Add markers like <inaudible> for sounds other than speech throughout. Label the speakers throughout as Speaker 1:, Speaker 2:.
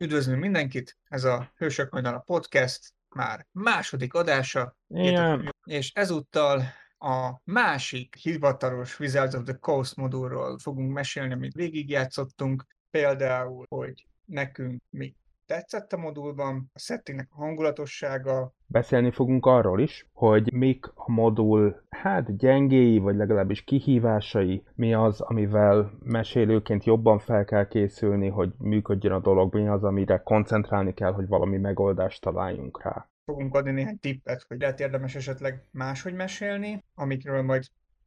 Speaker 1: Üdvözlünk mindenkit, ez a Hősök a Podcast már második adása,
Speaker 2: Igen.
Speaker 1: és ezúttal a másik hivatalos Wizards of the Coast modulról fogunk mesélni, amit végigjátszottunk, például, hogy nekünk mi tetszett a modulban, a settingnek a hangulatossága.
Speaker 2: Beszélni fogunk arról is, hogy mik a modul, hát gyengéi, vagy legalábbis kihívásai, mi az, amivel mesélőként jobban fel kell készülni, hogy működjön a dolog, mi az, amire koncentrálni kell, hogy valami megoldást találjunk rá.
Speaker 1: Fogunk adni néhány tippet, hogy lehet érdemes esetleg máshogy mesélni, amikről majd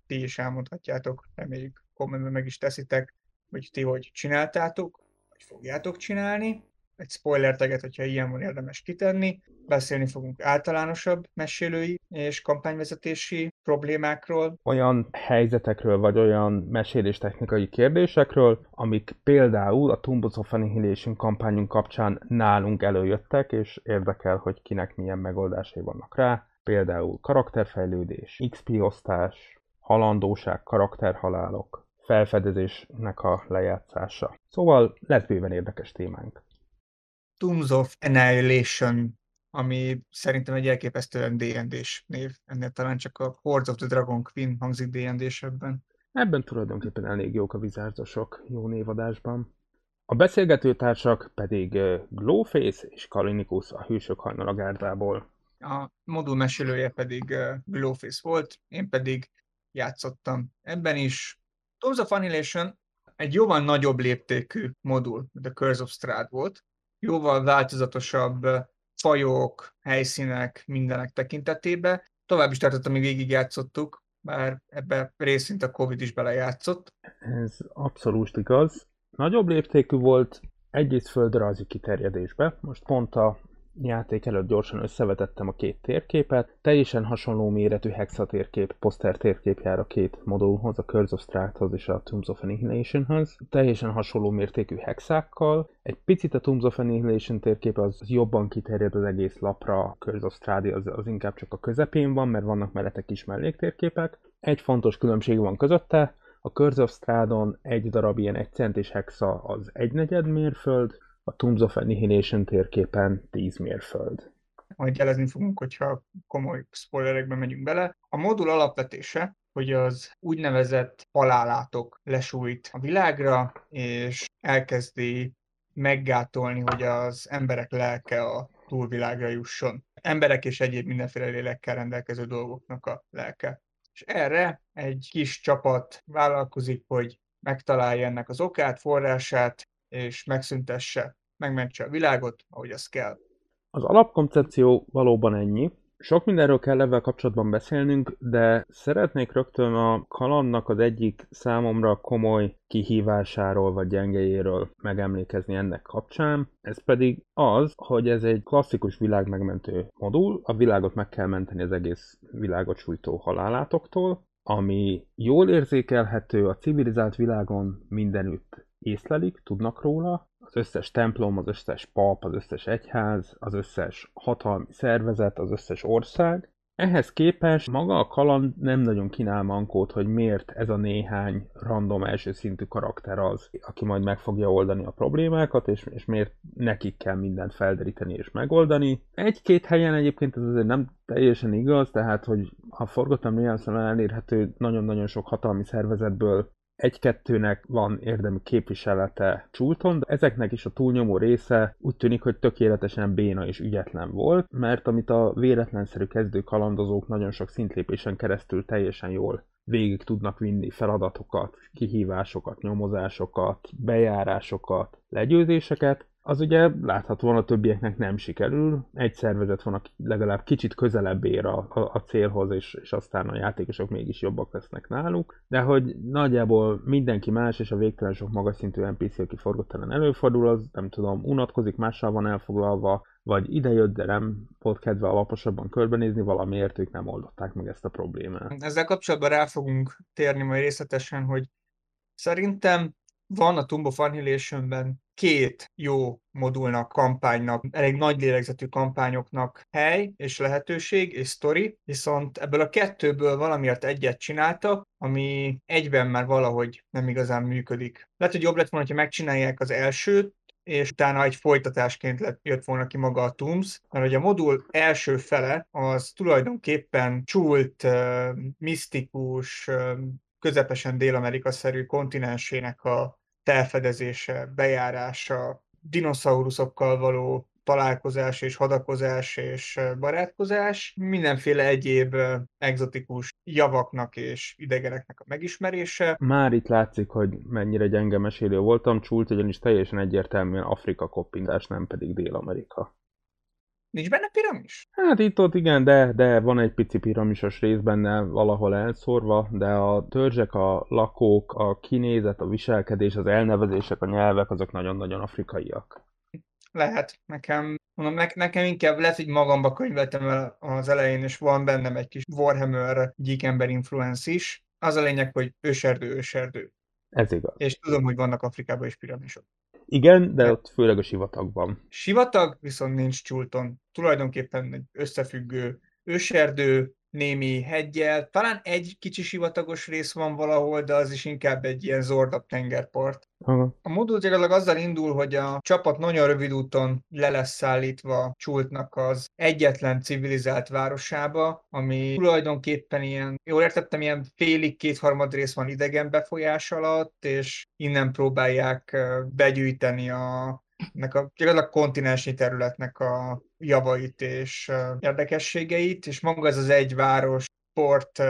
Speaker 1: ti is elmondhatjátok, reméljük kommentben meg is teszitek, hogy ti hogy csináltátok, vagy fogjátok csinálni egy spoiler teget, hogyha ilyen van érdemes kitenni. Beszélni fogunk általánosabb mesélői és kampányvezetési problémákról.
Speaker 2: Olyan helyzetekről, vagy olyan mesélés technikai kérdésekről, amik például a Tumbos of Annihilation kampányunk kapcsán nálunk előjöttek, és érdekel, hogy kinek milyen megoldásai vannak rá. Például karakterfejlődés, XP osztás, halandóság, karakterhalálok, felfedezésnek a lejátszása. Szóval lesz bőven érdekes témánk.
Speaker 1: Tombs of Annihilation, ami szerintem egy elképesztően D&D-s név. Ennél talán csak a Hordes of the Dragon Queen hangzik D&D-sebben.
Speaker 2: Ebben tulajdonképpen elég jók a vizárdosok jó névadásban. A beszélgetőtársak pedig Glowface és Kalinikus a hősök hajnalagárdából.
Speaker 1: A modul mesélője pedig Glowface volt, én pedig játszottam ebben is. Tombs of Annihilation egy jóval nagyobb léptékű modul, mint a Curse of Strahd volt, jóval változatosabb fajok, helyszínek, mindenek tekintetében. Tovább is tartott, amíg végigjátszottuk, bár ebbe részint a Covid is belejátszott.
Speaker 2: Ez abszolút igaz. Nagyobb léptékű volt egyrészt földrajzi kiterjedésbe. Most pont a játék előtt gyorsan összevetettem a két térképet. Teljesen hasonló méretű hexa térkép, poszter térkép jár a két modulhoz, a Curse of Strahd-hoz és a Tombs of Annihilation-hoz. Teljesen hasonló mértékű hexákkal. Egy picit a Tombs of Annihilation térkép az jobban kiterjed az egész lapra, a Curse of Strahd az, az inkább csak a közepén van, mert vannak mellette kis melléktérképek. Egy fontos különbség van közötte, a Curse of Strahd-on egy darab ilyen egy centis hexa az egy negyed mérföld, a Tombs of Annihilation térképen 10 mérföld.
Speaker 1: Majd jelezni fogunk, hogyha komoly spoilerekbe megyünk bele. A modul alapvetése, hogy az úgynevezett halálátok lesújt a világra, és elkezdi meggátolni, hogy az emberek lelke a túlvilágra jusson. Emberek és egyéb mindenféle lélekkel rendelkező dolgoknak a lelke. És erre egy kis csapat vállalkozik, hogy megtalálja ennek az okát, forrását, és megszüntesse megmentse a világot, ahogy az kell.
Speaker 2: Az alapkoncepció valóban ennyi. Sok mindenről kell ebben kapcsolatban beszélnünk, de szeretnék rögtön a kalandnak az egyik számomra komoly kihívásáról vagy gyengejéről megemlékezni ennek kapcsán. Ez pedig az, hogy ez egy klasszikus világmegmentő modul, a világot meg kell menteni az egész világot sújtó halálátoktól, ami jól érzékelhető a civilizált világon mindenütt észlelik, tudnak róla, az összes templom, az összes pap, az összes egyház, az összes hatalmi szervezet, az összes ország. Ehhez képest maga a kaland nem nagyon kínál mankót, hogy miért ez a néhány random első szintű karakter az, aki majd meg fogja oldani a problémákat, és, és miért nekik kell mindent felderíteni és megoldani. Egy-két helyen egyébként ez azért nem teljesen igaz, tehát hogy a forgatom elérhető nagyon-nagyon sok hatalmi szervezetből egy-kettőnek van érdemi képviselete Csúlton, de ezeknek is a túlnyomó része úgy tűnik, hogy tökéletesen béna és ügyetlen volt, mert amit a véletlenszerű kezdő kalandozók nagyon sok szintlépésen keresztül teljesen jól végig tudnak vinni feladatokat, kihívásokat, nyomozásokat, bejárásokat, legyőzéseket, az ugye láthatóan a többieknek nem sikerül. Egy szervezet van, aki legalább kicsit közelebb ér a, a, a célhoz, és, és aztán a játékosok mégis jobbak lesznek náluk. De hogy nagyjából mindenki más, és a végtelen sok magas szintű NPC, aki forgottalan előfordul, az nem tudom, unatkozik, mással van elfoglalva, vagy idejött, de nem volt kedve alaposabban körbenézni, valamiért ők nem oldották meg ezt a problémát.
Speaker 1: Ezzel kapcsolatban rá fogunk térni majd részletesen, hogy szerintem van a Tomb of Annihilation-ben két jó modulnak, kampánynak, elég nagy lélegzetű kampányoknak hely és lehetőség és sztori, viszont ebből a kettőből valamiért egyet csináltak, ami egyben már valahogy nem igazán működik. Lehet, hogy jobb lett volna, ha megcsinálják az elsőt, és utána egy folytatásként lett, jött volna ki maga a TUMS, mert hogy a modul első fele az tulajdonképpen csult, misztikus, közepesen Dél-Amerika-szerű kontinensének a felfedezése, bejárása, dinoszauruszokkal való találkozás és hadakozás és barátkozás, mindenféle egyéb egzotikus javaknak és idegeneknek a megismerése.
Speaker 2: Már itt látszik, hogy mennyire gyenge mesélő voltam, Csult ugyanis teljesen egyértelműen Afrika koppintás, nem pedig Dél-Amerika.
Speaker 1: Nincs benne piramis?
Speaker 2: Hát itt ott igen, de, de van egy pici piramisos rész benne valahol elszórva, de a törzsek, a lakók, a kinézet, a viselkedés, az elnevezések, a nyelvek, azok nagyon-nagyon afrikaiak.
Speaker 1: Lehet, nekem, mondom, ne, nekem inkább lehet, hogy magamba könyveltem el az elején, és van bennem egy kis Warhammer gyíkember influence is. Az a lényeg, hogy őserdő, őserdő.
Speaker 2: Ez igaz.
Speaker 1: És tudom, hogy vannak Afrikában is piramisok.
Speaker 2: Igen, de ott főleg a sivatagban.
Speaker 1: Sivatag viszont nincs Csulton. Tulajdonképpen egy összefüggő őserdő, némi hegyel, talán egy kicsi sivatagos rész van valahol, de az is inkább egy ilyen zordabb tengerpart.
Speaker 2: Aha.
Speaker 1: A modul gyakorlatilag azzal indul, hogy a csapat nagyon rövid úton le lesz szállítva Csultnak az egyetlen civilizált városába, ami tulajdonképpen ilyen, jól értettem, ilyen félig kétharmad rész van idegen befolyás alatt, és innen próbálják begyűjteni a nek a, a kontinensi területnek a javait és érdekességeit, és maga ez az egy város, Port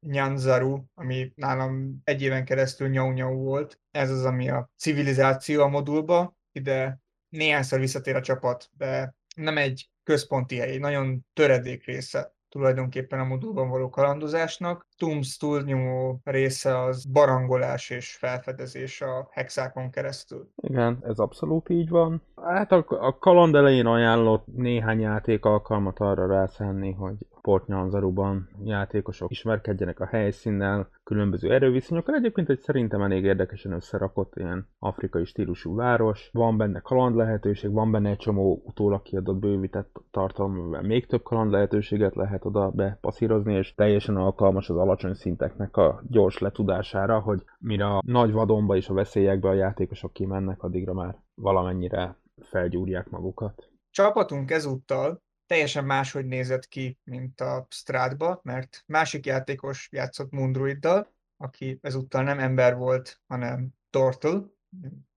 Speaker 1: Nyanzaru, ami nálam egy éven keresztül nyau volt. Ez az, ami a civilizáció a modulba. Ide néhányszor visszatér a csapat, de nem egy központi hely, nagyon töredék része tulajdonképpen a modulban való kalandozásnak. Tums túlnyomó része az barangolás és felfedezés a hexákon keresztül.
Speaker 2: Igen, ez abszolút így van. Hát a, a kaland elején ajánlott néhány játék alkalmat arra rászállni, hogy Port Nyanzaruban játékosok ismerkedjenek a helyszínnel, különböző erőviszonyokkal. Egyébként egy szerintem elég érdekesen összerakott ilyen afrikai stílusú város. Van benne kaland lehetőség, van benne egy csomó utólag kiadott bővített tartalom, amivel még több kaland lehetőséget lehet oda bepasszírozni, és teljesen alkalmas az alacsony szinteknek a gyors letudására, hogy mire a nagy vadonba és a veszélyekbe a játékosok kimennek, addigra már valamennyire felgyúrják magukat.
Speaker 1: Csapatunk ezúttal teljesen máshogy nézett ki, mint a Strádba, mert másik játékos játszott Mundruiddal, aki ezúttal nem ember volt, hanem Tortle,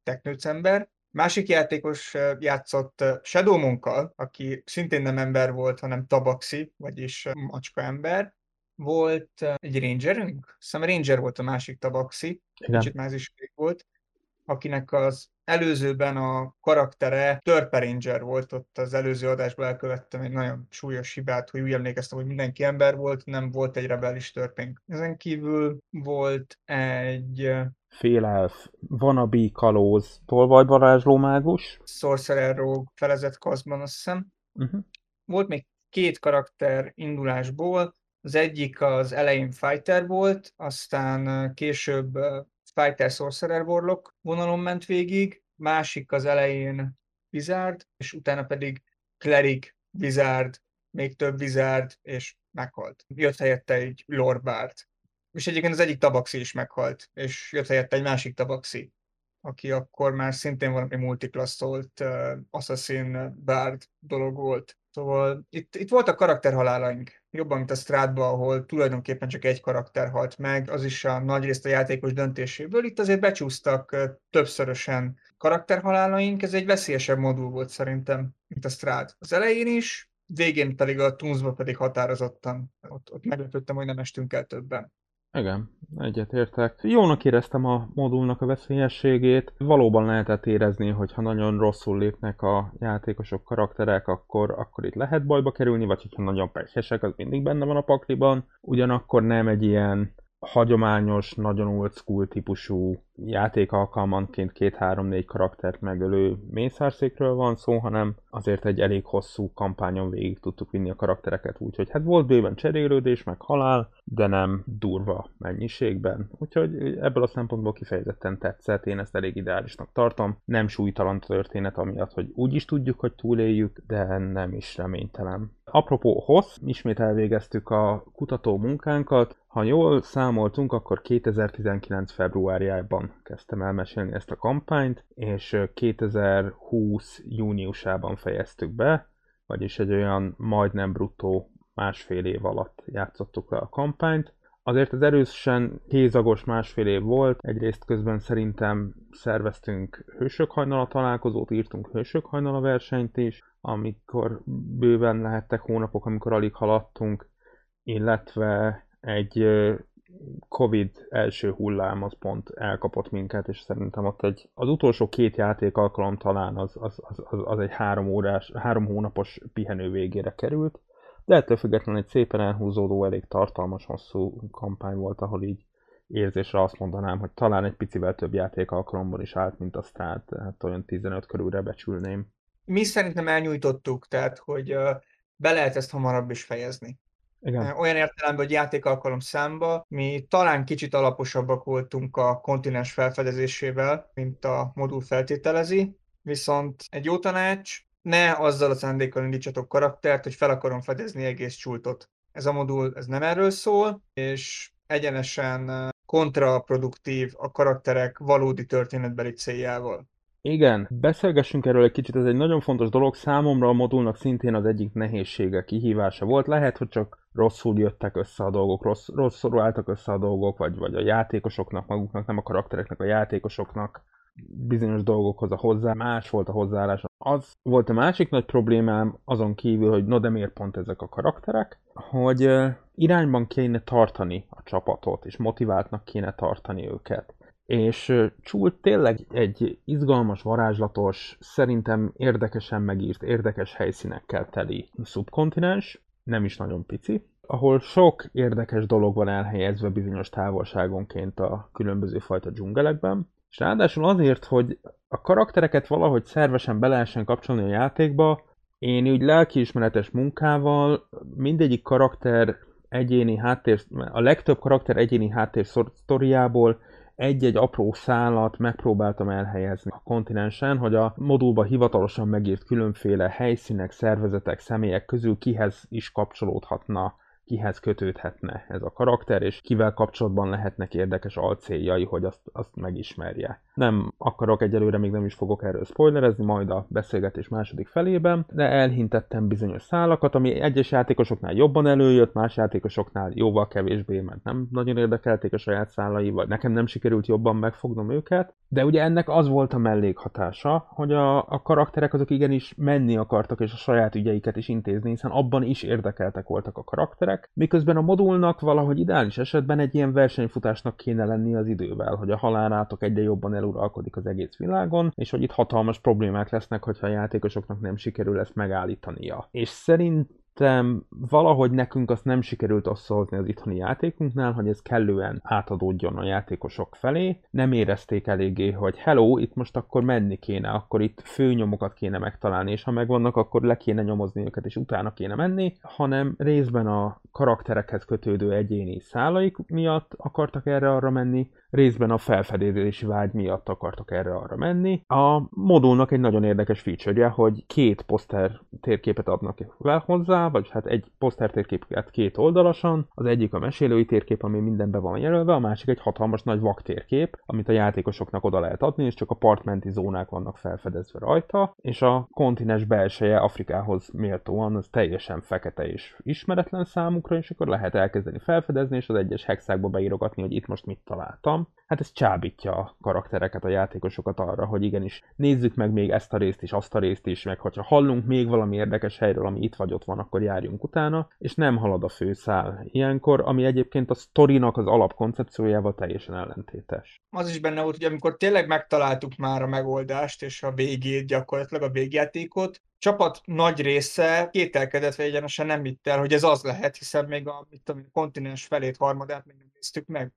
Speaker 1: teknőc ember. Másik játékos játszott Shadow Monkkal, aki szintén nem ember volt, hanem Tabaxi, vagyis macska ember. Volt egy rangerünk, hiszem Ranger volt a másik Tabaxi, kicsit más is volt, akinek az előzőben a karaktere Törpe Ranger volt, ott az előző adásban elkövettem egy nagyon súlyos hibát, hogy úgy emlékeztem, hogy mindenki ember volt, nem volt egy rebelis törpénk. Ezen kívül volt egy
Speaker 2: Félelf, Vanabi Kalóz, Tolvaj mágus.
Speaker 1: Sorcerer Rogue felezett kaszban, azt hiszem. Uh-huh. Volt még két karakter indulásból, az egyik az elején Fighter volt, aztán később Fighter Sorcerer Warlock vonalon ment végig, másik az elején Wizard, és utána pedig Cleric, Wizard, még több Wizard, és meghalt. Jött helyette egy Lorbard. És egyébként az egyik tabaxi is meghalt, és jött helyette egy másik tabaxi, aki akkor már szintén valami multiklasszolt uh, Assassin Bard dolog volt. Szóval itt, itt voltak karakterhalálaink, jobban, mint a Strádban, ahol tulajdonképpen csak egy karakter halt meg, az is a nagyrészt a játékos döntéséből. Itt azért becsúsztak többszörösen karakterhalálaink, ez egy veszélyesebb modul volt szerintem, mint a Strád. Az elején is, végén pedig a Tunzba pedig határozottan. Ott, ott meglepődtem, hogy nem estünk el többen.
Speaker 2: Igen, egyetértek. Jónak éreztem a modulnak a veszélyességét. Valóban lehetett érezni, hogy ha nagyon rosszul lépnek a játékosok, karakterek, akkor, akkor itt lehet bajba kerülni, vagy hogyha nagyon pehesek, az mindig benne van a pakliban. Ugyanakkor nem egy ilyen hagyományos, nagyon old school típusú játék alkalmanként két-három-négy karaktert megölő mészárszékről van szó, hanem azért egy elég hosszú kampányon végig tudtuk vinni a karaktereket, úgyhogy hát volt bőven cserélődés, meg halál, de nem durva mennyiségben. Úgyhogy ebből a szempontból kifejezetten tetszett, én ezt elég ideálisnak tartom. Nem súlytalan történet amiatt, hogy úgy is tudjuk, hogy túléljük, de nem is reménytelen. Apropó hossz, ismét elvégeztük a kutató munkánkat. Ha jól számoltunk, akkor 2019. februárjában kezdtem elmesélni ezt a kampányt, és 2020 júniusában fejeztük be, vagyis egy olyan majdnem bruttó másfél év alatt játszottuk le a kampányt. Azért az erősen kézagos másfél év volt, egyrészt közben szerintem szerveztünk hősök hajnala találkozót, írtunk hősök hajnala versenyt is, amikor bőven lehettek hónapok, amikor alig haladtunk, illetve egy Covid első hullám az pont elkapott minket, és szerintem ott egy, az utolsó két játék alkalom talán az, az, az, az egy három, órás, három hónapos pihenő végére került, de ettől függetlenül egy szépen elhúzódó, elég tartalmas, hosszú kampány volt, ahol így érzésre azt mondanám, hogy talán egy picivel több játék alkalomban is állt, mint a Strát, tehát olyan 15 körülre becsülném.
Speaker 1: Mi szerintem elnyújtottuk, tehát hogy be lehet ezt hamarabb is fejezni. Igen. Olyan értelemben, hogy játékalkalom számba, mi talán kicsit alaposabbak voltunk a kontinens felfedezésével, mint a modul feltételezi, viszont egy jó tanács, ne azzal a szándékkal indítsatok karaktert, hogy fel akarom fedezni egész csultot. Ez a modul ez nem erről szól, és egyenesen kontraproduktív a karakterek valódi történetbeli céljával.
Speaker 2: Igen, beszélgessünk erről egy kicsit, ez egy nagyon fontos dolog. Számomra a modulnak szintén az egyik nehézsége, kihívása volt. Lehet, hogy csak rosszul jöttek össze a dolgok, rossz, rosszul álltak össze a dolgok, vagy, vagy a játékosoknak maguknak, nem a karaktereknek, a játékosoknak bizonyos dolgokhoz a hozzá, más volt a hozzáállás. Az volt a másik nagy problémám, azon kívül, hogy no de miért pont ezek a karakterek, hogy irányban kéne tartani a csapatot, és motiváltnak kéne tartani őket. És Csult tényleg egy izgalmas, varázslatos, szerintem érdekesen megírt, érdekes helyszínekkel teli szubkontinens, nem is nagyon pici, ahol sok érdekes dolog van elhelyezve bizonyos távolságonként a különböző fajta dzsungelekben, és ráadásul azért, hogy a karaktereket valahogy szervesen be lehessen kapcsolni a játékba, én úgy lelkiismeretes munkával mindegyik karakter egyéni háttér, a legtöbb karakter egyéni háttér sztoriából egy-egy apró szálat megpróbáltam elhelyezni a kontinensen, hogy a modulba hivatalosan megírt különféle helyszínek, szervezetek, személyek közül kihez is kapcsolódhatna kihez kötődhetne ez a karakter, és kivel kapcsolatban lehetnek érdekes alcéljai, hogy azt, azt megismerje. Nem akarok egyelőre, még nem is fogok erről spoilerezni, majd a beszélgetés második felében, de elhintettem bizonyos szálakat, ami egyes játékosoknál jobban előjött, más játékosoknál jóval kevésbé, mert nem nagyon érdekelték a saját szálai, vagy nekem nem sikerült jobban megfognom őket. De ugye ennek az volt a mellékhatása, hogy a, a karakterek azok igenis menni akartak, és a saját ügyeiket is intézni, hiszen abban is érdekeltek voltak a karakterek, miközben a modulnak valahogy ideális esetben egy ilyen versenyfutásnak kéne lenni az idővel, hogy a halálátok egyre jobban el uralkodik az egész világon, és hogy itt hatalmas problémák lesznek, hogyha a játékosoknak nem sikerül ezt megállítania. És szerint szerintem valahogy nekünk azt nem sikerült oszolni az itthoni játékunknál, hogy ez kellően átadódjon a játékosok felé. Nem érezték eléggé, hogy hello, itt most akkor menni kéne, akkor itt főnyomokat kéne megtalálni, és ha megvannak, akkor le kéne nyomozni őket, és utána kéne menni, hanem részben a karakterekhez kötődő egyéni szálaik miatt akartak erre-arra menni, részben a felfedezési vágy miatt akartak erre-arra menni. A modulnak egy nagyon érdekes feature hogy két poszter térképet adnak fel hozzá, vagy hát egy poszter térképet két oldalasan, az egyik a mesélői térkép, ami mindenbe van jelölve, a másik egy hatalmas nagy vak térkép, amit a játékosoknak oda lehet adni, és csak a partmenti zónák vannak felfedezve rajta, és a kontinens belseje Afrikához méltóan az teljesen fekete és ismeretlen számukra, és akkor lehet elkezdeni felfedezni, és az egyes hexákba beírogatni, hogy itt most mit találtam van, hát ez csábítja a karaktereket, a játékosokat arra, hogy igenis nézzük meg még ezt a részt is, azt a részt is, meg hogyha hallunk még valami érdekes helyről, ami itt vagy ott van, akkor járjunk utána, és nem halad a főszál ilyenkor, ami egyébként a sztorinak az alapkoncepciójával teljesen ellentétes.
Speaker 1: Az is benne volt, hogy amikor tényleg megtaláltuk már a megoldást és a végét, gyakorlatilag a végjátékot, csapat nagy része kételkedett, vagy egyenesen nem vitt el, hogy ez az lehet, hiszen még a, mit tudom, a kontinens felét, harmadát még nem néztük meg.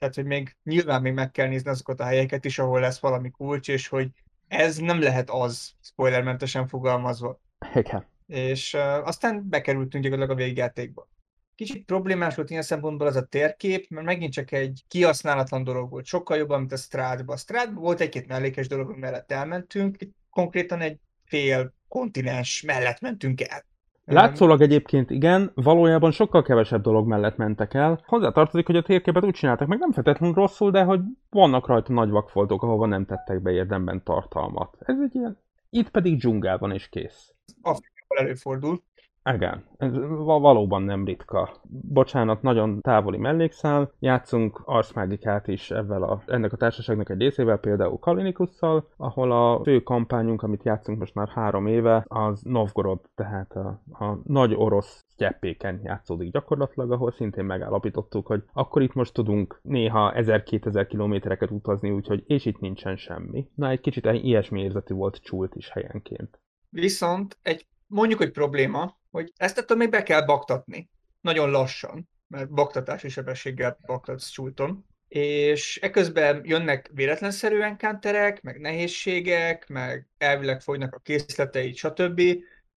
Speaker 1: Tehát, hogy még nyilván még meg kell nézni azokat a helyeket is, ahol lesz valami kulcs, és hogy ez nem lehet az, spoilermentesen fogalmazva.
Speaker 2: Igen.
Speaker 1: És uh, aztán bekerültünk gyakorlatilag a végjátékba. Kicsit problémás volt ilyen szempontból az a térkép, mert megint csak egy kihasználatlan dolog volt. Sokkal jobban, mint a Strádba. A Strádba volt egy-két mellékes dolog, mellett elmentünk, konkrétan egy fél kontinens mellett mentünk el.
Speaker 2: Látszólag egyébként igen, valójában sokkal kevesebb dolog mellett mentek el. Hozzátartozik, hogy a térképet úgy csináltak meg, nem feltétlenül rosszul, de hogy vannak rajta nagy vakfoltok, ahova nem tettek be érdemben tartalmat. Ez egy ilyen, itt pedig dzsungel van és kész.
Speaker 1: Afrikában előfordul.
Speaker 2: Igen, ez valóban nem ritka. Bocsánat, nagyon távoli mellékszál. Játszunk arszmágikát is ezzel a, ennek a társaságnak egy részével, például Kalinikusszal, ahol a fő kampányunk, amit játszunk most már három éve, az Novgorod, tehát a, a nagy orosz gyeppéken játszódik gyakorlatilag, ahol szintén megállapítottuk, hogy akkor itt most tudunk néha 1000-2000 kilométereket utazni, úgyhogy és itt nincsen semmi. Na, egy kicsit ilyesmi érzetű volt csult is helyenként.
Speaker 1: Viszont egy mondjuk, hogy probléma, hogy ezt ettől még be kell baktatni. Nagyon lassan, mert baktatási sebességgel baktatsz csúton. És eközben jönnek véletlenszerűen kánterek, meg nehézségek, meg elvileg fogynak a készleteit, stb.,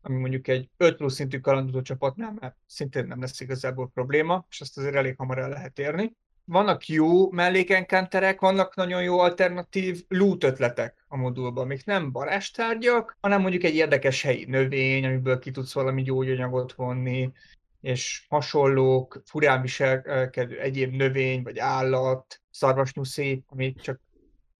Speaker 1: ami mondjuk egy 5 plusz szintű kalandozó csapatnál már szintén nem lesz igazából probléma, és ezt azért elég hamar el lehet érni vannak jó mellékenkanterek, vannak nagyon jó alternatív loot ötletek a modulban, amik nem varázstárgyak, hanem mondjuk egy érdekes helyi növény, amiből ki tudsz valami gyógyanyagot vonni, és hasonlók, furán viselkedő egyéb növény vagy állat, szarvasnyuszi, ami csak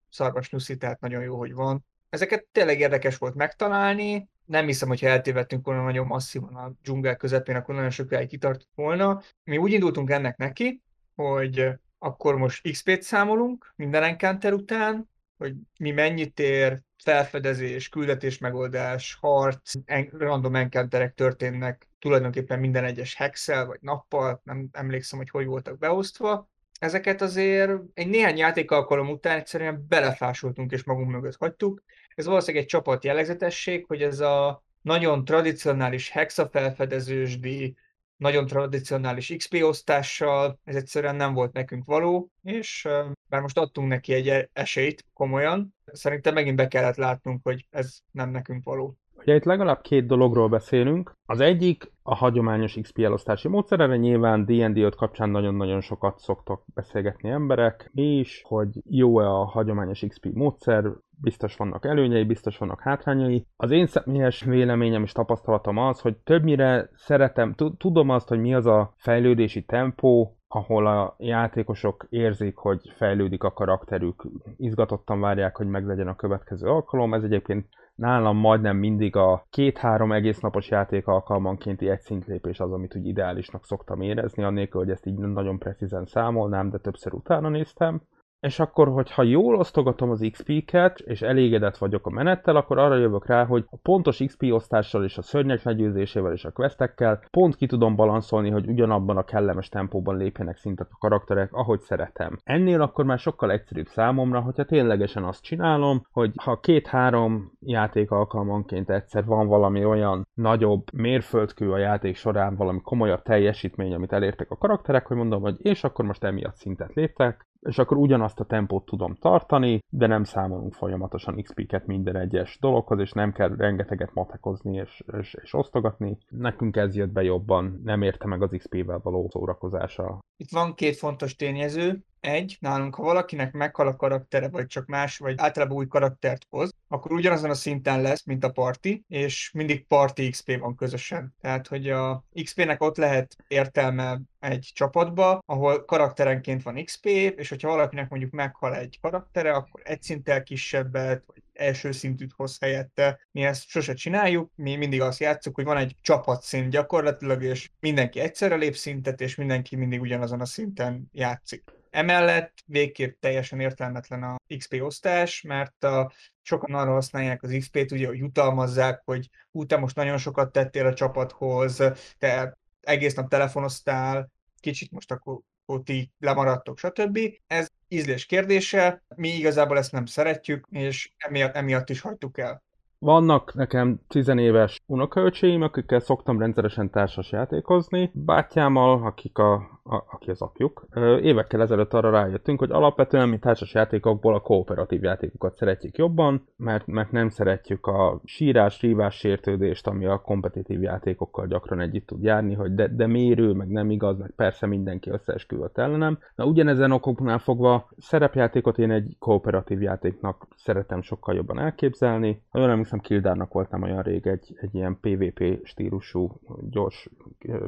Speaker 1: szarvasnyuszi, tehát nagyon jó, hogy van. Ezeket tényleg érdekes volt megtalálni, nem hiszem, hogyha eltévedtünk volna nagyon masszívan a dzsungel közepén, akkor nagyon sokáig kitartott volna. Mi úgy indultunk ennek neki, hogy akkor most XP-t számolunk minden encounter után, hogy mi mennyit ér, felfedezés, küldetés megoldás, harc, en- random encounterek történnek tulajdonképpen minden egyes hexel vagy nappal, nem emlékszem, hogy hogy voltak beosztva. Ezeket azért egy néhány játékalkalom után egyszerűen belefásoltunk és magunk mögött hagytuk. Ez valószínűleg egy csapat jellegzetesség, hogy ez a nagyon tradicionális hexa felfedezősdi, nagyon tradicionális XP osztással, ez egyszerűen nem volt nekünk való, és bár most adtunk neki egy e-, esélyt komolyan, szerintem megint be kellett látnunk, hogy ez nem nekünk való.
Speaker 2: Ugye itt legalább két dologról beszélünk. Az egyik a hagyományos XP elosztási módszer, erre nyilván D&D 5 kapcsán nagyon-nagyon sokat szoktak beszélgetni emberek, is, hogy jó-e a hagyományos XP módszer, biztos vannak előnyei, biztos vannak hátrányai. Az én személyes véleményem és tapasztalatom az, hogy többnyire szeretem, tudom azt, hogy mi az a fejlődési tempó, ahol a játékosok érzik, hogy fejlődik a karakterük, izgatottan várják, hogy meglegyen a következő alkalom. Ez egyébként nálam majdnem mindig a két-három egész napos játék alkalmankénti egy szintlépés az, amit úgy ideálisnak szoktam érezni, annélkül, hogy ezt így nagyon precízen számolnám, de többször utána néztem és akkor, hogyha jól osztogatom az XP-ket, és elégedett vagyok a menettel, akkor arra jövök rá, hogy a pontos XP osztással és a szörnyek legyőzésével és a questekkel pont ki tudom balanszolni, hogy ugyanabban a kellemes tempóban lépjenek szintet a karakterek, ahogy szeretem. Ennél akkor már sokkal egyszerűbb számomra, hogyha ténylegesen azt csinálom, hogy ha két-három játék alkalmanként egyszer van valami olyan nagyobb mérföldkő a játék során, valami komolyabb teljesítmény, amit elértek a karakterek, hogy mondom, hogy és akkor most emiatt szintet léptek, és akkor ugyanazt a tempót tudom tartani, de nem számolunk folyamatosan XP-ket minden egyes dologhoz, és nem kell rengeteget matekozni és, és, és osztogatni. Nekünk ez jött be jobban, nem érte meg az XP-vel való szórakozása.
Speaker 1: Itt van két fontos tényező. Egy, nálunk, ha valakinek meghal a karaktere, vagy csak más, vagy általában új karaktert hoz, akkor ugyanazon a szinten lesz, mint a parti, és mindig parti XP van közösen. Tehát, hogy a XP-nek ott lehet értelme egy csapatba, ahol karakterenként van XP, és hogyha valakinek mondjuk meghal egy karaktere, akkor egy szinttel kisebbet, vagy első szintűt hoz helyette. Mi ezt sose csináljuk, mi mindig azt játszuk, hogy van egy csapatszint gyakorlatilag, és mindenki egyszerre lép szintet, és mindenki mindig ugyanazon a szinten játszik. Emellett végképp teljesen értelmetlen a XP osztás, mert a, sokan arra használják az XP-t, ugye, hogy jutalmazzák, hogy hú, te most nagyon sokat tettél a csapathoz, te egész nap telefonoztál, kicsit most akkor, ti lemaradtok, stb. Ez ízlés kérdése, mi igazából ezt nem szeretjük, és emiatt, emiatt is hagytuk el.
Speaker 2: Vannak nekem tizenéves unokaöcseim, akikkel szoktam rendszeresen társas játékozni. Bátyámmal, akik a aki az apjuk. Évekkel ezelőtt arra rájöttünk, hogy alapvetően mi társas játékokból a kooperatív játékokat szeretjük jobban, mert, mert nem szeretjük a sírás, rívás, sértődést, ami a kompetitív játékokkal gyakran együtt tud járni, hogy de, de mérő, meg nem igaz, meg persze mindenki összeesküvött ellenem. Na ugyanezen okoknál fogva szerepjátékot én egy kooperatív játéknak szeretem sokkal jobban elképzelni. Nagyon emlékszem, Kildárnak voltam olyan rég egy, egy ilyen PvP stílusú gyors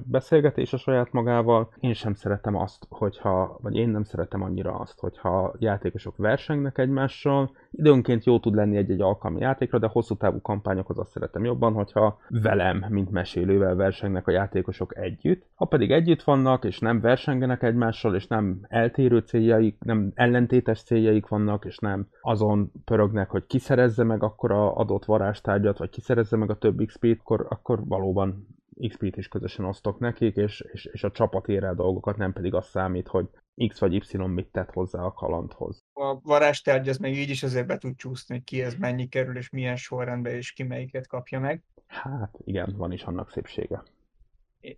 Speaker 2: beszélgetés a saját magával. Én sem szeretem azt, hogyha, vagy én nem szeretem annyira azt, hogyha játékosok versengnek egymással. Időnként jó tud lenni egy-egy alkalmi játékra, de hosszú távú kampányokhoz azt szeretem jobban, hogyha velem, mint mesélővel versengnek a játékosok együtt. Ha pedig együtt vannak, és nem versengenek egymással, és nem eltérő céljaik, nem ellentétes céljaik vannak, és nem azon pörögnek, hogy kiszerezze meg akkor a adott varázstárgyat, vagy kiszerezze meg a több XP-t, akkor, akkor valóban XP-t is közösen osztok nekik, és, és, és a csapat ér el dolgokat, nem pedig az számít, hogy X vagy Y mit tett hozzá a kalandhoz.
Speaker 1: A varázstárgy az még így is azért be tud csúszni, hogy ki ez mennyi kerül, és milyen sorrendben, és ki melyiket kapja meg.
Speaker 2: Hát igen, van is annak szépsége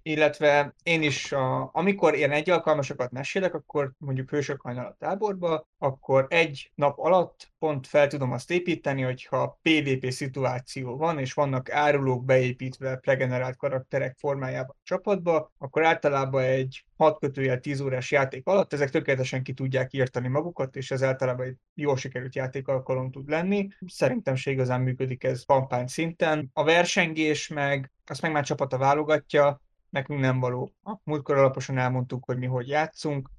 Speaker 1: illetve én is, a, amikor ilyen egy alkalmasokat mesélek, akkor mondjuk hősök hajnal a táborba, akkor egy nap alatt pont fel tudom azt építeni, hogyha PvP szituáció van, és vannak árulók beépítve pregenerált karakterek formájában a csapatba, akkor általában egy 6 kötőjel 10 órás játék alatt ezek tökéletesen ki tudják írtani magukat, és ez általában egy jól sikerült játékalkalom tud lenni. Szerintem se igazán működik ez kampány szinten. A versengés meg, azt meg már csapata válogatja, nekünk nem való. A múltkor alaposan elmondtuk, hogy mi hogy játszunk,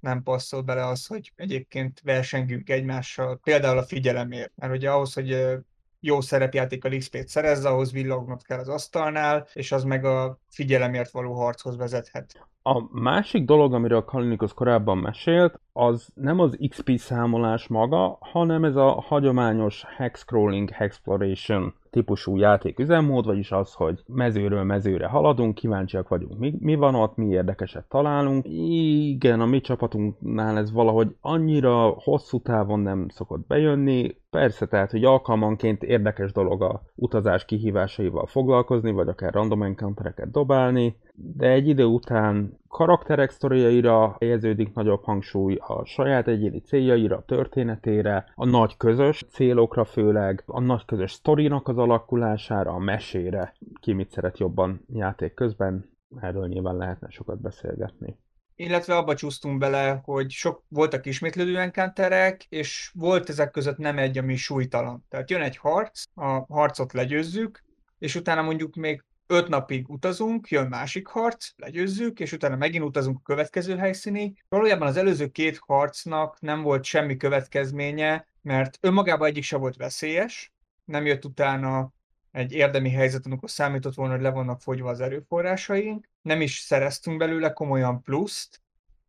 Speaker 1: nem passzol bele az, hogy egyébként versengünk egymással, például a figyelemért. Mert ugye ahhoz, hogy jó szerepjátékkal XP-t szerezze, ahhoz villognod kell az asztalnál, és az meg a figyelemért való harchoz vezethet.
Speaker 2: A másik dolog, amiről Kalinikus korábban mesélt, az nem az XP számolás maga, hanem ez a hagyományos hex scrolling, hexploration típusú játék üzemmód, vagyis az, hogy mezőről mezőre haladunk, kíváncsiak vagyunk, mi, mi van ott, mi érdekeset találunk. Igen, a mi csapatunknál ez valahogy annyira hosszú távon nem szokott bejönni. Persze, tehát, hogy alkalmanként érdekes dolog a utazás kihívásaival foglalkozni, vagy akár random encountereket dobálni, de egy idő után karakterek sztoriaira helyeződik nagyobb hangsúly, a saját egyéni céljaira, a történetére, a nagy közös célokra főleg, a nagy közös sztorinak az alakulására, a mesére. Ki mit szeret jobban játék közben, erről nyilván lehetne sokat beszélgetni
Speaker 1: illetve abba csúsztunk bele, hogy sok voltak ismétlődő encounterek, és volt ezek között nem egy, ami súlytalan. Tehát jön egy harc, a harcot legyőzzük, és utána mondjuk még öt napig utazunk, jön másik harc, legyőzzük, és utána megint utazunk a következő helyszínig. Valójában az előző két harcnak nem volt semmi következménye, mert önmagában egyik se volt veszélyes, nem jött utána egy érdemi helyzet, amikor számított volna, hogy le vannak fogyva az erőforrásaink, nem is szereztünk belőle komolyan pluszt,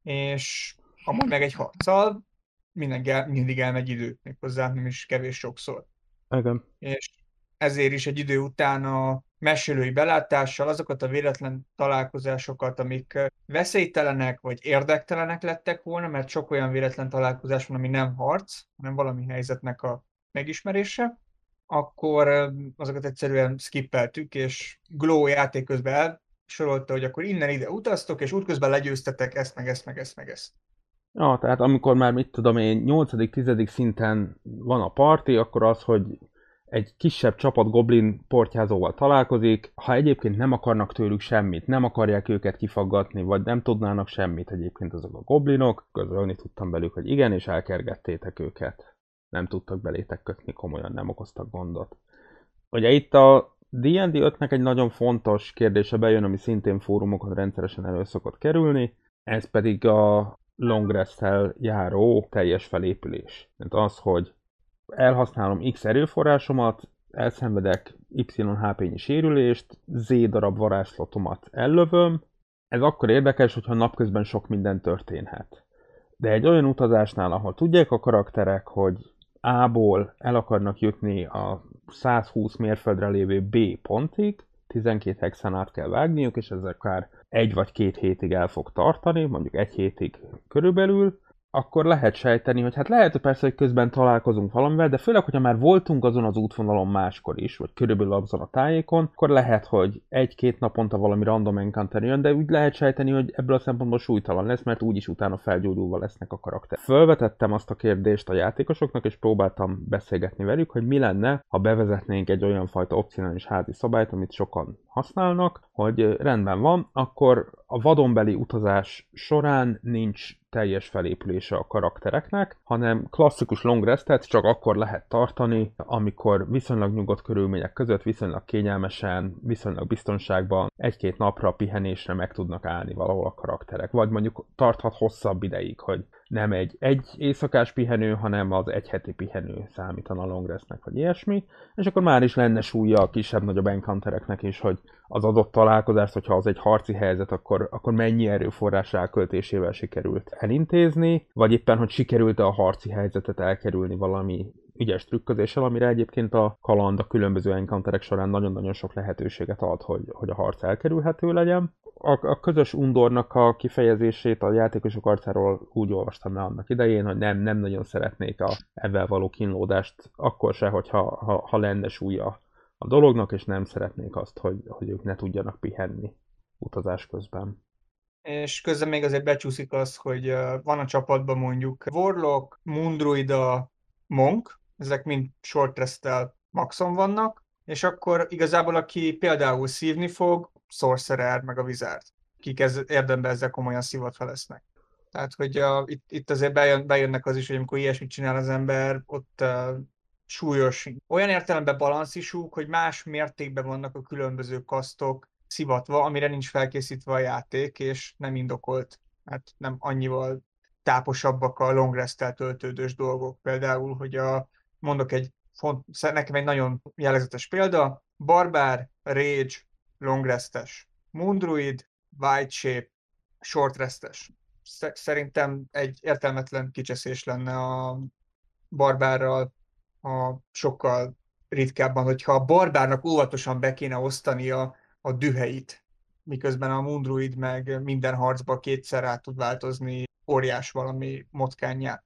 Speaker 1: és amúgy meg egy harccal minden, mindig elmegy idő, méghozzá nem is kevés sokszor.
Speaker 2: Igen.
Speaker 1: És ezért is egy idő után a mesélői belátással azokat a véletlen találkozásokat, amik veszélytelenek vagy érdektelenek lettek volna, mert sok olyan véletlen találkozás van, ami nem harc, hanem valami helyzetnek a megismerése, akkor azokat egyszerűen skippeltük, és Glow játék közben elsorolta, hogy akkor innen ide utaztok, és útközben legyőztetek ezt, meg ezt, meg ezt, meg ezt.
Speaker 2: Ja, tehát amikor már mit tudom én, 8.-10. szinten van a parti, akkor az, hogy egy kisebb csapat goblin portyázóval találkozik, ha egyébként nem akarnak tőlük semmit, nem akarják őket kifaggatni, vagy nem tudnának semmit egyébként azok a goblinok, közölni tudtam velük, hogy igen, és elkergettétek őket. Nem tudtak belétek kötni, komolyan nem okoztak gondot. Ugye itt a D&D 5-nek egy nagyon fontos kérdése bejön, ami szintén fórumokon rendszeresen elő szokott kerülni, ez pedig a long járó teljes felépülés. Tehát az, hogy elhasználom X erőforrásomat, elszenvedek Y HP-nyi sérülést, Z darab varázslatomat ellövöm. Ez akkor érdekes, hogyha napközben sok minden történhet. De egy olyan utazásnál, ahol tudják a karakterek, hogy A-ból el akarnak jutni a 120 mérföldre lévő B pontig, 12 hexen át kell vágniuk, és ez akár egy vagy két hétig el fog tartani, mondjuk egy hétig körülbelül, akkor lehet sejteni, hogy hát lehet hogy persze, hogy közben találkozunk valamivel, de főleg, hogyha már voltunk azon az útvonalon máskor is, vagy körülbelül azon a tájékon, akkor lehet, hogy egy-két naponta valami random encounter jön, de úgy lehet sejteni, hogy ebből a szempontból súlytalan lesz, mert úgyis utána felgyógyulva lesznek a karakter. Fölvetettem azt a kérdést a játékosoknak, és próbáltam beszélgetni velük, hogy mi lenne, ha bevezetnénk egy olyan fajta opcionális házi szabályt, amit sokan használnak, hogy rendben van, akkor a vadonbeli utazás során nincs teljes felépülése a karaktereknek, hanem klasszikus long restet csak akkor lehet tartani, amikor viszonylag nyugodt körülmények között, viszonylag kényelmesen, viszonylag biztonságban egy-két napra pihenésre meg tudnak állni valahol a karakterek. Vagy mondjuk tarthat hosszabb ideig, hogy nem egy egy éjszakás pihenő, hanem az egy heti pihenő számítana long restnek, vagy ilyesmi, és akkor már is lenne súlya a kisebb-nagyobb encountereknek is, hogy az adott találkozást, hogyha az egy harci helyzet, akkor, akkor mennyi erőforrás elköltésével sikerült elintézni, vagy éppen, hogy sikerült a harci helyzetet elkerülni valami ügyes trükközéssel, amire egyébként a kaland a különböző encounterek során nagyon-nagyon sok lehetőséget ad, hogy, hogy a harc elkerülhető legyen. A, a közös undornak a kifejezését a játékosok arcáról úgy olvastam le annak idején, hogy nem, nem nagyon szeretnék a ebben való kínlódást, akkor se, hogyha ha, ha lenne súlya a dolognak, és nem szeretnék azt, hogy, hogy ők ne tudjanak pihenni utazás közben.
Speaker 1: És közben még azért becsúszik az, hogy van a csapatban mondjuk Warlock, Mundruida, Monk, ezek mind short rest maxon vannak, és akkor igazából aki például szívni fog, Sorcerer, meg a Wizard, kik ez, érdemben ezzel komolyan szivatva lesznek. Tehát, hogy a, itt, itt azért bejön, bejönnek az is, hogy amikor ilyesmit csinál az ember, ott uh, súlyos. Olyan értelemben balansisúk, hogy más mértékben vannak a különböző kasztok szivatva, amire nincs felkészítve a játék, és nem indokolt. Hát nem annyival táposabbak a long rest töltődős dolgok. Például, hogy a, mondok egy font, nekem egy nagyon jellegzetes példa, Barbár, Rage, long restes, White Shape, short restes. Szerintem egy értelmetlen kicseszés lenne a barbárral a sokkal ritkábban, hogyha a barbárnak óvatosan be kéne osztani a, düheit, miközben a Mundruid meg minden harcba kétszer át tud változni óriás valami mockányát.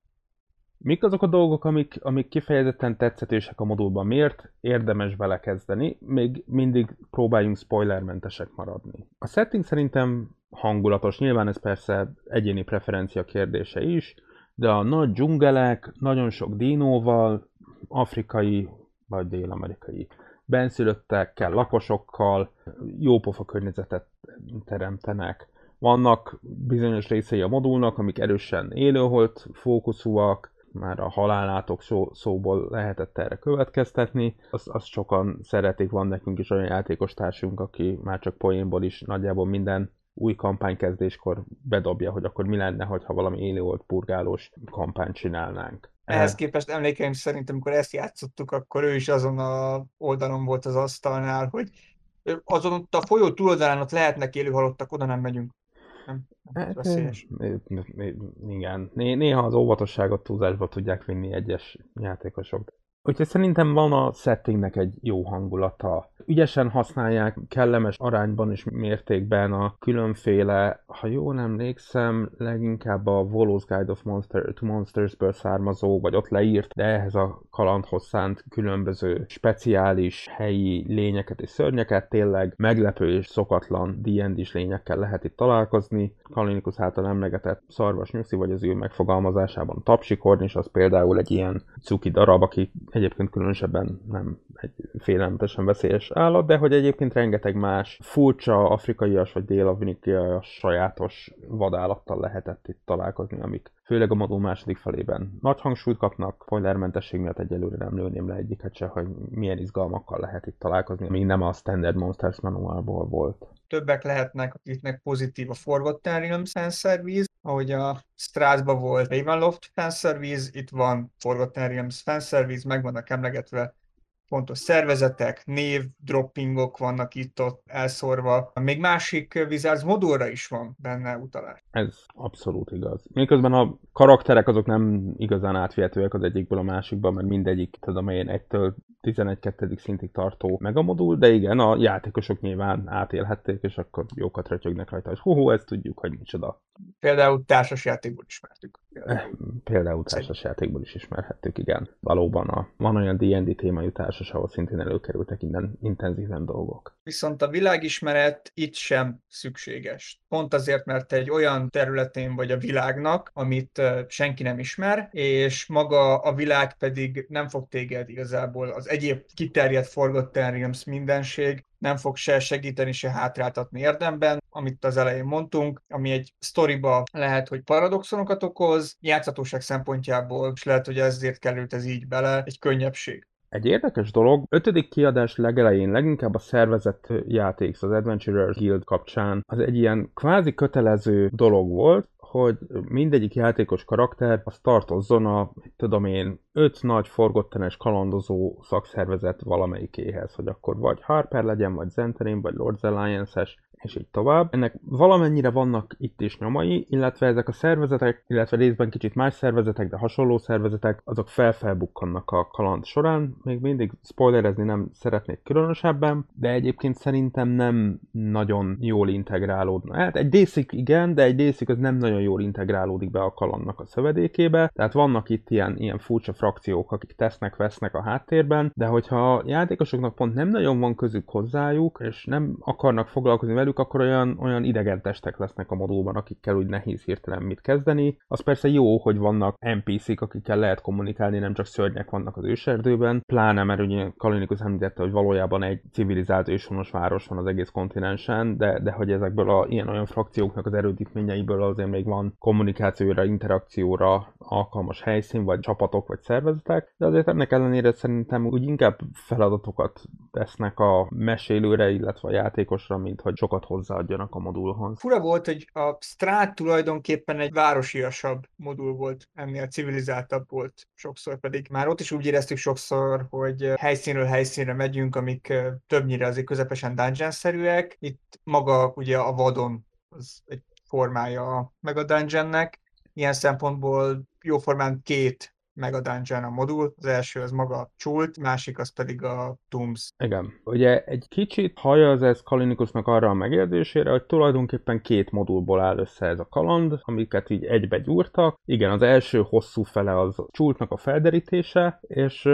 Speaker 2: Mik azok a dolgok, amik, amik kifejezetten tetszetősek a modulban? Miért érdemes vele kezdeni? Még mindig próbáljunk spoilermentesek maradni. A setting szerintem hangulatos, nyilván ez persze egyéni preferencia kérdése is, de a nagy dzsungelek, nagyon sok dinóval, afrikai vagy dél-amerikai benszülöttekkel, lakosokkal, jópofa környezetet teremtenek. Vannak bizonyos részei a modulnak, amik erősen élőholt fókuszúak, már a halálátok szó, szóból lehetett erre következtetni. Azt, azt sokan szeretik, van nekünk is olyan játékos társunk, aki már csak poénból is nagyjából minden új kampánykezdéskor bedobja, hogy akkor mi lenne, ha valami élőolt purgálós kampányt csinálnánk.
Speaker 1: Ehhez képest emlékeim szerint, amikor ezt játszottuk, akkor ő is azon a oldalon volt az asztalnál, hogy azon ott a folyó túloldalán ott lehetnek élő halottak, oda nem megyünk. Nem, hát, veszélyes.
Speaker 2: Igen, néha az óvatosságot túlzásba tudják vinni egyes játékosok. Úgyhogy szerintem van a settingnek egy jó hangulata. Ügyesen használják kellemes arányban és mértékben a különféle, ha jól emlékszem, leginkább a Volos Guide of Monster, to Monsters-ből származó, vagy ott leírt, de ehhez a kalandhoz szánt különböző speciális helyi lényeket és szörnyeket tényleg meglepő és szokatlan D&D-s lényekkel lehet itt találkozni. Kalinikus által emlegetett szarvas nyuszi, vagy az ő megfogalmazásában tapsikorn, és az például egy ilyen cuki darab, aki egyébként különösebben nem egy félelmetesen veszélyes állat, de hogy egyébként rengeteg más furcsa afrikaias vagy dél sajátos vadállattal lehetett itt találkozni, amik főleg a modul második felében nagy hangsúlyt kapnak, spoilermentesség miatt egyelőre nem lőném le egyiket se, hogy milyen izgalmakkal lehet itt találkozni, még nem a Standard Monsters manuálból volt.
Speaker 1: Többek lehetnek, akiknek pozitív a Forgotten Realms fanservice, ahogy a Strasba volt. Ravenloft fanservice, itt van Forgotten Realms fanservice, meg vannak emlegetve fontos szervezetek, név, droppingok vannak itt-ott elszórva. Még másik Wizards modulra is van benne utalás.
Speaker 2: Ez abszolút igaz. Miközben a karakterek azok nem igazán átvihetőek az egyikből a másikba, mert mindegyik, tudom én, egytől 11-2. szintig tartó meg a modul, de igen, a játékosok nyilván átélhették, és akkor jókat rötyögnek rajta, hogy hú, ezt tudjuk, hogy micsoda.
Speaker 1: Például társas játékból ismertük.
Speaker 2: Például társasjátékból is ismerhettük, igen. Valóban a, van olyan D&D témájú társas, ahol szintén előkerültek innen intenzíven dolgok.
Speaker 1: Viszont a világismeret itt sem szükséges. Pont azért, mert egy olyan területén vagy a világnak, amit senki nem ismer, és maga a világ pedig nem fog téged igazából az egyéb kiterjedt Forgotten Realms mindenség nem fog se segíteni, se hátráltatni érdemben, amit az elején mondtunk, ami egy sztoriba lehet, hogy paradoxonokat okoz, játszatóság szempontjából, és lehet, hogy ezért került ez így bele, egy könnyebbség.
Speaker 2: Egy érdekes dolog, ötödik kiadás legelején leginkább a szervezett játék, az Adventurers Guild kapcsán, az egy ilyen kvázi kötelező dolog volt, hogy mindegyik játékos karakter az tartozzon a, tudom én, öt nagy forgottenes kalandozó szakszervezet valamelyikéhez, hogy akkor vagy Harper legyen, vagy Zentrin, vagy Lords Alliance-es, és így tovább. Ennek valamennyire vannak itt is nyomai, illetve ezek a szervezetek, illetve részben kicsit más szervezetek, de hasonló szervezetek, azok felfelbukkannak a kaland során. Még mindig spoilerezni nem szeretnék különösebben, de egyébként szerintem nem nagyon jól integrálódna. Hát egy részük igen, de egy részük az nem nagyon jól integrálódik be a kalandnak a szövedékébe. Tehát vannak itt ilyen, ilyen furcsa frakciók, akik tesznek, vesznek a háttérben, de hogyha a játékosoknak pont nem nagyon van közük hozzájuk, és nem akarnak foglalkozni velük, akkor olyan, olyan idegen testek lesznek a modulban, akikkel úgy nehéz hirtelen mit kezdeni. Az persze jó, hogy vannak NPC-k, akikkel lehet kommunikálni, nem csak szörnyek vannak az őserdőben, pláne mert ugye Kalinikus említette, hogy valójában egy civilizált őshonos város van az egész kontinensen, de, de hogy ezekből a ilyen-olyan frakcióknak az erődítményeiből azért még van kommunikációra, interakcióra alkalmas helyszín, vagy csapatok, vagy szervezetek, de azért ennek ellenére szerintem úgy inkább feladatokat tesznek a mesélőre, illetve a játékosra, mint hogy sokat hozzáadjanak a modulhoz.
Speaker 1: Fura volt, hogy a Strát tulajdonképpen egy városiasabb modul volt, ennél civilizáltabb volt sokszor, pedig már ott is úgy éreztük sokszor, hogy helyszínről helyszínre megyünk, amik többnyire azért közepesen dungeon-szerűek. Itt maga ugye a vadon az egy formája meg a dungeonnek. Ilyen szempontból jóformán két meg a Dungeon a modul. Az első az maga a Csult, másik az pedig a Tombs.
Speaker 2: Igen. Ugye egy kicsit az ez Kalinikusnak arra a megérzésére, hogy tulajdonképpen két modulból áll össze ez a kaland, amiket így egybe gyúrtak. Igen, az első hosszú fele az Csultnak a felderítése, és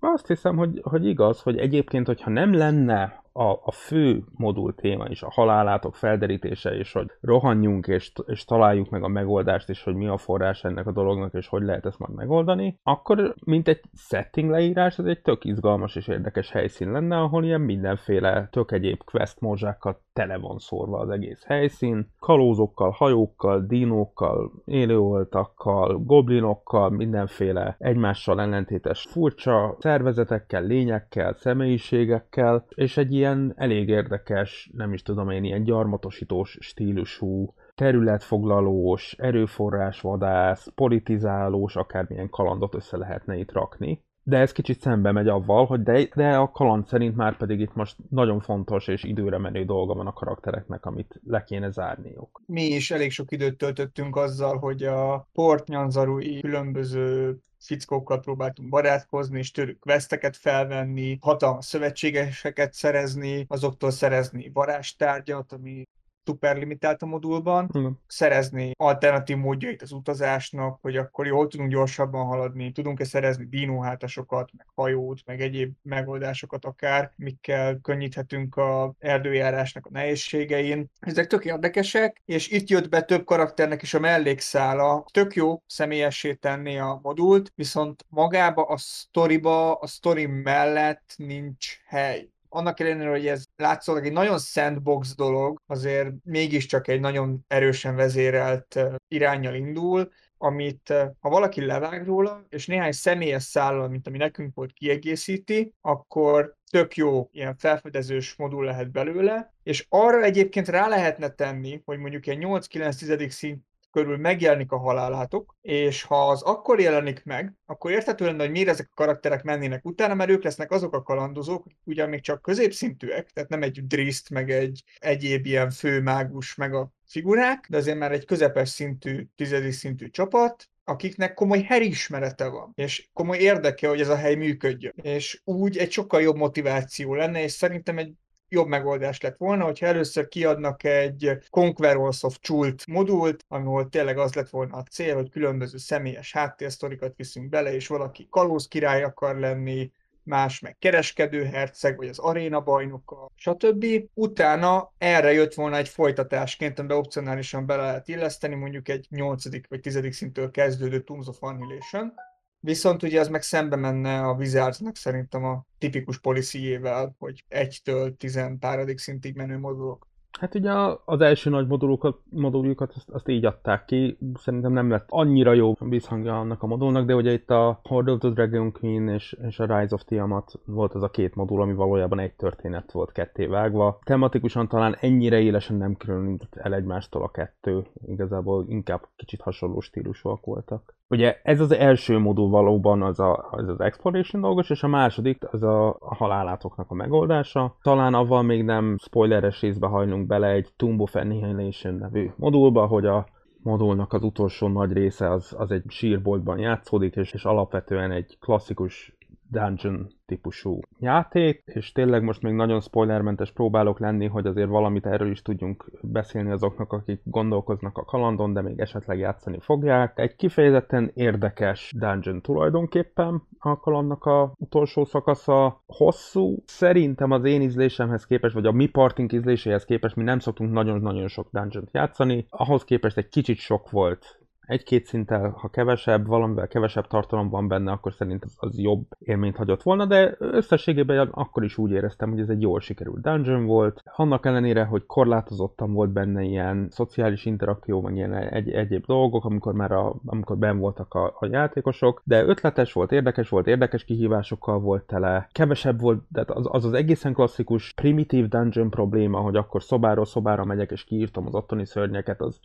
Speaker 2: azt hiszem, hogy, hogy igaz, hogy egyébként, hogyha nem lenne a, a fő modul téma is, a halálátok felderítése, és hogy rohanjunk, és, és találjuk meg a megoldást, és hogy mi a forrás ennek a dolognak, és hogy lehet ezt majd megoldani, akkor mint egy setting leírás, ez egy tök izgalmas és érdekes helyszín lenne, ahol ilyen mindenféle tök egyéb quest morzsákkal tele van szórva az egész helyszín, kalózokkal, hajókkal, dinókkal, élőoltakkal, goblinokkal, mindenféle egymással ellentétes furcsa szervezetekkel, lényekkel, személyiségekkel, és egy ilyen elég érdekes, nem is tudom én, ilyen gyarmatosítós stílusú területfoglalós, erőforrásvadász, politizálós, akármilyen kalandot össze lehetne itt rakni de ez kicsit szembe megy avval, hogy de, de a kaland szerint már pedig itt most nagyon fontos és időre menő dolga van a karaktereknek, amit le kéne zárniuk.
Speaker 1: Mi is elég sok időt töltöttünk azzal, hogy a port nyanzarui különböző fickókkal próbáltunk barátkozni, és tőlük veszteket felvenni, hatalmas szövetségeseket szerezni, azoktól szerezni varástárgyat, ami szuper limitált a modulban, Igen. szerezni alternatív módjait az utazásnak, hogy akkor jól tudunk gyorsabban haladni, tudunk-e szerezni dinóhátasokat, meg hajót, meg egyéb megoldásokat akár, mikkel könnyíthetünk a erdőjárásnak a nehézségein. Ezek tök érdekesek, és itt jött be több karakternek is a mellékszála. Tök jó személyessé tenni a modult, viszont magába a sztoriba, a sztori mellett nincs hely annak ellenére, hogy ez látszólag egy nagyon sandbox dolog, azért mégiscsak egy nagyon erősen vezérelt irányjal indul, amit ha valaki levág róla, és néhány személyes szállal, mint ami nekünk volt, kiegészíti, akkor tök jó ilyen felfedezős modul lehet belőle, és arra egyébként rá lehetne tenni, hogy mondjuk ilyen 8-9 szint körül megjelenik a halálátok, és ha az akkor jelenik meg, akkor érthető lenne, hogy miért ezek a karakterek mennének utána, mert ők lesznek azok a kalandozók, ugyan még csak középszintűek, tehát nem egy Driszt, meg egy egyéb ilyen főmágus, meg a figurák, de azért már egy közepes szintű, tizedik szintű csapat, akiknek komoly herismerete van, és komoly érdeke, hogy ez a hely működjön. És úgy egy sokkal jobb motiváció lenne, és szerintem egy jobb megoldás lett volna, hogyha először kiadnak egy Conquerors of Chult modult, ahol tényleg az lett volna a cél, hogy különböző személyes háttérsztorikat viszünk bele, és valaki kalóz király akar lenni, más meg kereskedő herceg, vagy az aréna bajnoka, stb. Utána erre jött volna egy folytatásként, amiben opcionálisan bele lehet illeszteni, mondjuk egy 8. vagy 10. szintől kezdődő Tombs of Annihilation, Viszont ugye ez meg szembe menne a Wizardsnak szerintem a tipikus policyjével, hogy egytől tizen páradik szintig menő modulok.
Speaker 2: Hát ugye az első nagy modulukat, moduljukat azt, azt így adták ki, szerintem nem lett annyira jó visszhangja annak a modulnak, de ugye itt a Horde of the Dragon Queen és, és a Rise of Tiamat volt az a két modul, ami valójában egy történet volt ketté vágva. Tematikusan talán ennyire élesen nem különített el egymástól a kettő, igazából inkább kicsit hasonló stílusúak voltak. Ugye ez az első modul valóban az a, az, az exploration dolgos, és a második az a, halálátoknak a megoldása. Talán avval még nem spoileres részbe hajlunk bele egy Tomb of Annihilation nevű modulba, hogy a modulnak az utolsó nagy része az, az egy sírboltban játszódik, és, és alapvetően egy klasszikus dungeon típusú játék, és tényleg most még nagyon spoilermentes próbálok lenni, hogy azért valamit erről is tudjunk beszélni azoknak, akik gondolkoznak a kalandon, de még esetleg játszani fogják. Egy kifejezetten érdekes dungeon tulajdonképpen a kalandnak a utolsó szakasza. Hosszú, szerintem az én ízlésemhez képest, vagy a mi partink ízléséhez képest mi nem szoktunk nagyon-nagyon sok dungeon játszani. Ahhoz képest egy kicsit sok volt egy-két szinttel, ha kevesebb, valamivel kevesebb tartalom van benne, akkor szerint az, jobb élményt hagyott volna, de összességében akkor is úgy éreztem, hogy ez egy jól sikerült dungeon volt. Annak ellenére, hogy korlátozottan volt benne ilyen szociális interakció, meg ilyen egy, egyéb dolgok, amikor már a, amikor ben voltak a, a játékosok, de ötletes volt, érdekes volt, érdekes kihívásokkal volt tele, kevesebb volt, de az az, az egészen klasszikus primitív dungeon probléma, hogy akkor szobáról szobára megyek és kiírtam az ottani szörnyeket, az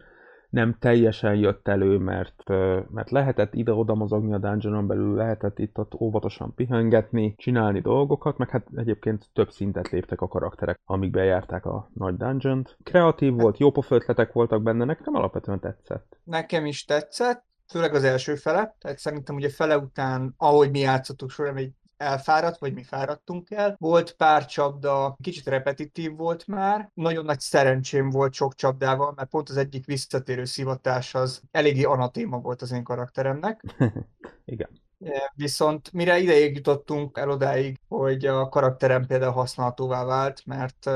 Speaker 2: nem teljesen jött elő, mert, mert lehetett ide-oda mozogni a dungeonon belül, lehetett itt-ott óvatosan pihengetni, csinálni dolgokat, meg hát egyébként több szintet léptek a karakterek, amik bejárták a nagy dungeon-t. Kreatív volt, jó ötletek voltak benne, nekem alapvetően tetszett.
Speaker 1: Nekem is tetszett, főleg az első fele, tehát szerintem ugye fele után, ahogy mi játszottuk során, egy elfáradt, vagy mi fáradtunk el. Volt pár csapda, kicsit repetitív volt már, nagyon nagy szerencsém volt sok csapdával, mert pont az egyik visszatérő szivatás az eléggé anatéma volt az én karakteremnek. <laughs>
Speaker 2: Igen.
Speaker 1: Viszont mire ideig jutottunk el odáig, hogy a karakterem például használhatóvá vált, mert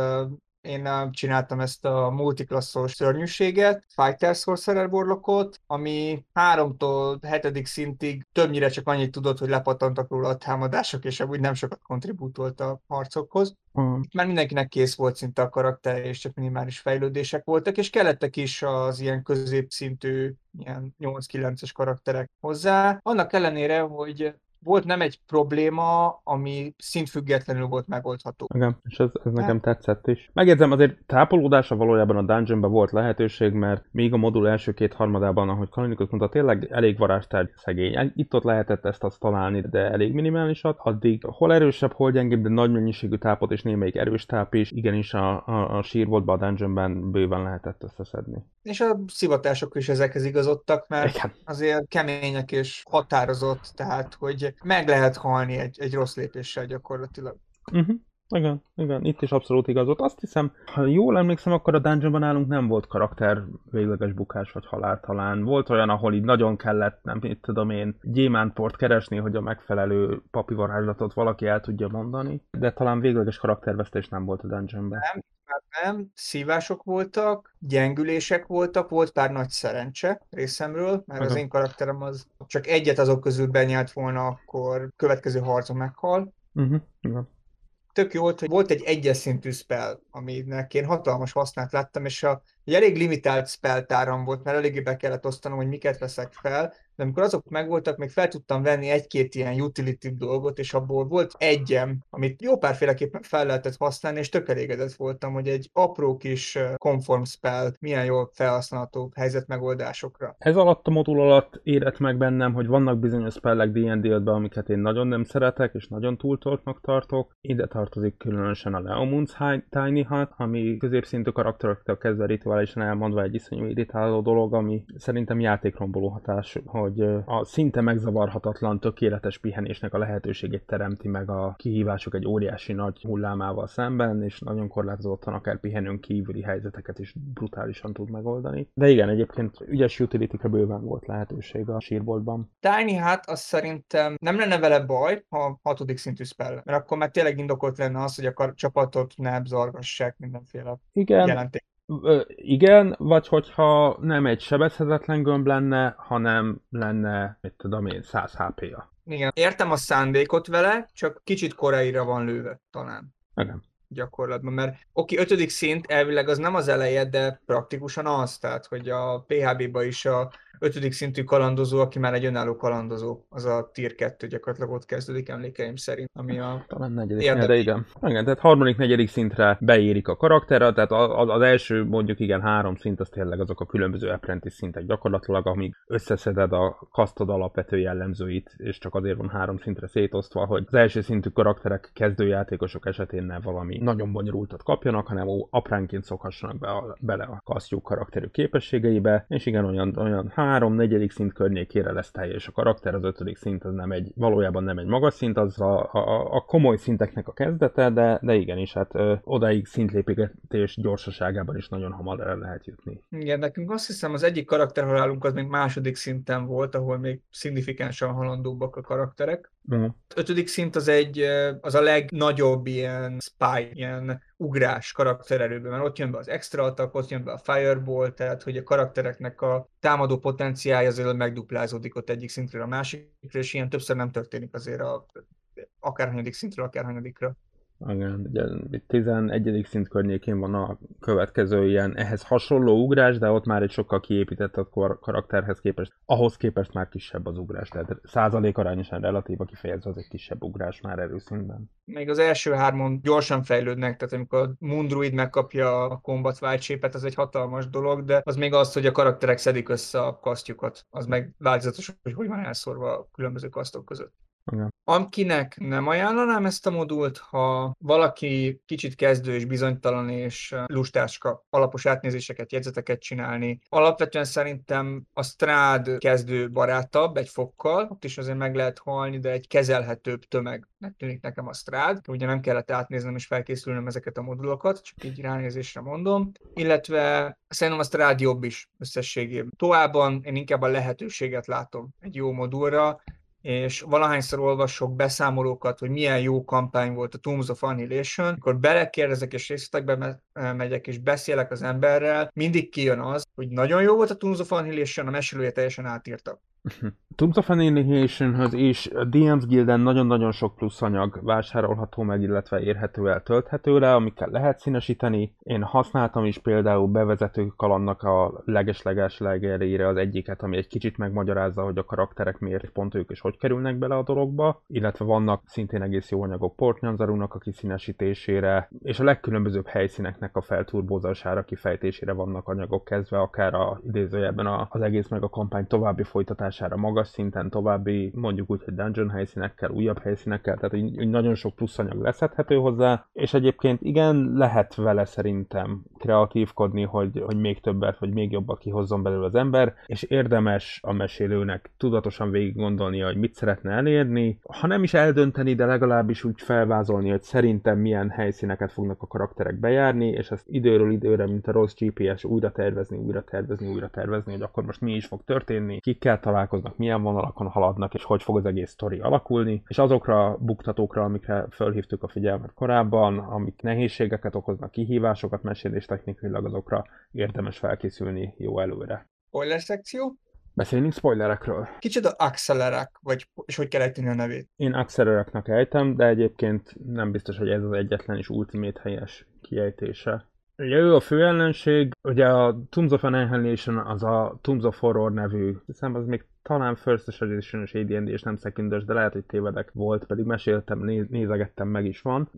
Speaker 1: én csináltam ezt a multiklasszos szörnyűséget, Fighter Sorcerer Warlockot, ami 3-tól 7. szintig többnyire csak annyit tudott, hogy lepattantak róla a támadások, és úgy nem sokat kontribútolt a harcokhoz. Mm. Már mindenkinek kész volt szinte a karakter, és csak minimális fejlődések voltak, és kellettek is az ilyen középszintű, ilyen 8-9-es karakterek hozzá. Annak ellenére, hogy volt nem egy probléma, ami szintfüggetlenül volt megoldható.
Speaker 2: Igen, és ez, ez nekem tetszett is. Megjegyzem, azért tápolódása valójában a dungeonben volt lehetőség, mert még a modul első két harmadában, ahogy Kalinikus mondta, tényleg elég varázstárgy szegény. Itt-ott lehetett ezt azt találni, de elég minimálisat. Addig hol erősebb, hol gyengébb, de nagy mennyiségű tápot és némelyik erős táp is. Igenis a, a, a sírboltban a dungeonben bőven lehetett összeszedni.
Speaker 1: És a szivatások is ezekhez igazodtak, mert Igen. azért kemények és határozott, tehát hogy meg lehet halni egy, egy rossz lépéssel gyakorlatilag.
Speaker 2: Uh-huh. Igen, igen, itt is abszolút igazot. Azt hiszem, ha jól emlékszem, akkor a dungeonban nálunk nem volt karakter végleges bukás vagy halál talán. Volt olyan, ahol így nagyon kellett, nem mit tudom én, gyémántport keresni, hogy a megfelelő papi varázslatot valaki el tudja mondani, de talán végleges karaktervesztés nem volt a dungeonban.
Speaker 1: Nem, nem, szívások voltak, gyengülések voltak, volt pár nagy szerencse részemről, mert az én karakterem az csak egyet azok közül benyelt volna, akkor következő harcon meghal.
Speaker 2: Uh-huh. Igen
Speaker 1: tök jó volt, hogy volt egy egyes szintű spell, aminek én hatalmas hasznát láttam, és a, egy elég limitált spelltáram volt, mert eléggé be kellett osztanom, hogy miket veszek fel, de amikor azok megvoltak, még fel tudtam venni egy-két ilyen utility dolgot, és abból volt egyem, amit jó párféleképpen fel lehetett használni, és tök elégedett voltam, hogy egy apró kis conform spell milyen jól felhasználható helyzetmegoldásokra.
Speaker 2: Ez alatt a modul alatt érett meg bennem, hogy vannak bizonyos spellek dd amiket én nagyon nem szeretek, és nagyon túltoltnak tartok. Ide tartozik különösen a Leomunds Tiny Hut, ami középszintű karakterektől kezdve rituálisan elmondva egy iszonyú irritáló dolog, ami szerintem játékromboló hatás, hogy hogy a szinte megzavarhatatlan, tökéletes pihenésnek a lehetőségét teremti meg a kihívások egy óriási nagy hullámával szemben, és nagyon korlátozottan akár pihenőn kívüli helyzeteket is brutálisan tud megoldani. De igen, egyébként ügyes utility bőven volt lehetőség a sírboltban.
Speaker 1: Tiny hát azt szerintem nem lenne vele baj, ha hatodik szintű spell, mert akkor már tényleg indokolt lenne az, hogy a csapatot ne zargassák mindenféle
Speaker 2: igen.
Speaker 1: jelenték.
Speaker 2: Igen, vagy hogyha nem egy sebezhetetlen gömb lenne, hanem lenne, mit tudom én, 100 HP-ja.
Speaker 1: Igen, értem a szándékot vele, csak kicsit koreira van lőve, talán.
Speaker 2: Igen
Speaker 1: gyakorlatban, mert oké, ötödik szint elvileg az nem az eleje, de praktikusan az, tehát hogy a PHB-ba is a ötödik szintű kalandozó, aki már egy önálló kalandozó, az a tier 2 gyakorlatilag ott kezdődik emlékeim szerint, ami a
Speaker 2: Talán negyedik, érdekes. de igen. igen. tehát harmadik, negyedik szintre beérik a karakterre, tehát az, az első mondjuk igen három szint, az tényleg azok a különböző apprentice szintek gyakorlatilag, amíg összeszeded a kasztod alapvető jellemzőit, és csak azért van három szintre szétosztva, hogy az első szintű karakterek kezdőjátékosok esetén ne valami nagyon bonyolultat kapjanak, hanem apránként szokhassanak be a, bele a kasztjuk karakterük képességeibe, és igen, olyan, olyan három, negyedik szint környékére lesz teljes a karakter, az ötödik szint az nem egy, valójában nem egy magas szint, az a, a, a komoly szinteknek a kezdete, de, de igenis, hát ö, odaig szintlépítés gyorsaságában is nagyon hamar el lehet jutni.
Speaker 1: Igen, nekünk azt hiszem az egyik karakterhalálunk az még második szinten volt, ahol még szignifikánsan halandóbbak a karakterek. Uh-huh. Ötödik szint az egy, az a legnagyobb ilyen spy, ilyen ugrás karaktererőben, mert ott jön be az extra attack, ott jön be a fireball, tehát hogy a karaktereknek a támadó potenciálja azért megduplázódik ott egyik szintről a másikra, és ilyen többször nem történik azért a akárhanyadik szintről akárhanyadikra.
Speaker 2: Igen, ugye 11. szint környékén van a következő ilyen ehhez hasonló ugrás, de ott már egy sokkal kiépített a karakterhez képest. Ahhoz képest már kisebb az ugrás, tehát százalék arányosan relatív a kifejező az egy kisebb ugrás már erőszintben.
Speaker 1: Még az első hármon gyorsan fejlődnek, tehát amikor Mundruid megkapja a Combat White az egy hatalmas dolog, de az még az, hogy a karakterek szedik össze a kasztjukat, az meg változatos, hogy hogy van elszórva a különböző kasztok között. Igen. Akinek nem ajánlanám ezt a modult, ha valaki kicsit kezdő és bizonytalan és lustáska alapos átnézéseket, jegyzeteket csinálni. Alapvetően szerintem a Strad kezdő barátabb egy fokkal, ott is azért meg lehet halni, de egy kezelhetőbb tömeg tűnik nekem a Strad. Ugye nem kellett átnéznem és felkészülnöm ezeket a modulokat, csak így ránézésre mondom. Illetve szerintem a Strad jobb is összességében. Továbban én inkább a lehetőséget látom egy jó modulra, és valahányszor olvasok beszámolókat, hogy milyen jó kampány volt a Tombs of Annihilation, akkor belekérdezek és részletekbe megyek és beszélek az emberrel, mindig kijön az, hogy nagyon jó volt a Tombs of Annihilation, a mesélője teljesen átírta. <laughs>
Speaker 2: Tools of Annihilation-höz is a DMs Guilden nagyon-nagyon sok plusz anyag vásárolható meg, illetve érhető el, tölthető le, amikkel lehet színesíteni. Én használtam is például bevezető kalannak a legesleges legerére az egyiket, ami egy kicsit megmagyarázza, hogy a karakterek miért pont ők és hogy kerülnek bele a dologba, illetve vannak szintén egész jó anyagok Portnyanzarunak a kiszínesítésére, és a legkülönbözőbb helyszíneknek a felturbózására, kifejtésére vannak anyagok kezdve, akár a idézőjelben az egész meg a kampány további folytatása megoldására magas szinten további, mondjuk úgy, hogy dungeon helyszínekkel, újabb helyszínekkel, tehát így, így nagyon sok pluszanyag leszedhető hozzá, és egyébként igen, lehet vele szerintem kreatívkodni, hogy, hogy még többet, vagy még jobban kihozzon belőle az ember, és érdemes a mesélőnek tudatosan végig gondolnia, hogy mit szeretne elérni, ha nem is eldönteni, de legalábbis úgy felvázolni, hogy szerintem milyen helyszíneket fognak a karakterek bejárni, és ezt időről időre, mint a rossz GPS újra tervezni, újra tervezni, újra tervezni, hogy akkor most mi is fog történni, kikkel találkozni, találkoznak, milyen vonalakon haladnak, és hogy fog az egész sztori alakulni, és azokra a buktatókra, amikre fölhívtuk a figyelmet korábban, amik nehézségeket okoznak, kihívásokat mesélés technikailag, azokra érdemes felkészülni jó előre.
Speaker 1: Spoiler szekció?
Speaker 2: Beszélünk spoilerekről.
Speaker 1: Kicsit Accelerek, vagy és hogy kell ejteni a nevét?
Speaker 2: Én Accelereknek ejtem, de egyébként nem biztos, hogy ez az egyetlen és ultimate helyes kiejtése. Ugye ő a fő ellenség, ugye a Tombs of Annihilation az a Tombs of Horror nevű, hiszem az még talán First Edition-es AD&D és nem second de lehet, hogy tévedek volt, pedig meséltem, néz, nézegettem, meg is van.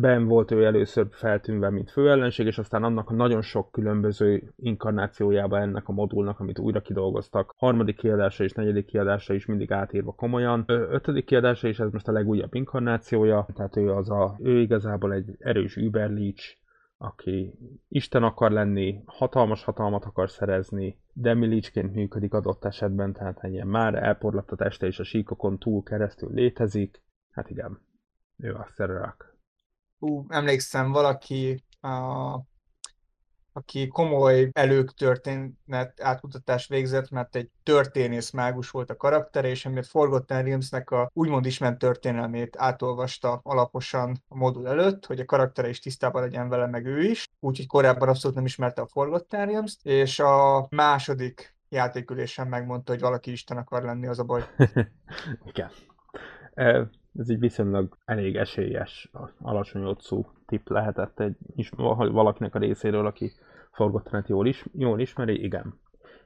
Speaker 2: Ben volt ő először feltűnve, mint főellenség, és aztán annak a nagyon sok különböző inkarnációjába ennek a modulnak, amit újra kidolgoztak. Harmadik kiadása és negyedik kiadása is mindig átírva komolyan. Ö, ötödik kiadása is ez most a legújabb inkarnációja, tehát ő az a, ő igazából egy erős Uber aki Isten akar lenni, hatalmas hatalmat akar szerezni, demilicsként működik adott esetben, tehát egy ilyen már elporlatt a teste és a síkokon túl keresztül létezik. Hát igen, ő a Szererak.
Speaker 1: Hú, emlékszem, valaki a aki komoly elők történet átkutatást végzett, mert egy történész mágus volt a karaktere, és emiatt Forgotten Realmsnek a úgymond ismert történelmét átolvasta alaposan a modul előtt, hogy a karaktere is tisztában legyen vele, meg ő is, úgyhogy korábban abszolút nem ismerte a Forgotten Realms-t, és a második játékülésen megmondta, hogy valaki Isten akar lenni, az a baj. <laughs>
Speaker 2: Igen. Ez egy viszonylag elég esélyes, alacsony otszú tip lehetett egy, valakinek a részéről, aki Forgottenet jól, is, jól ismeri, igen.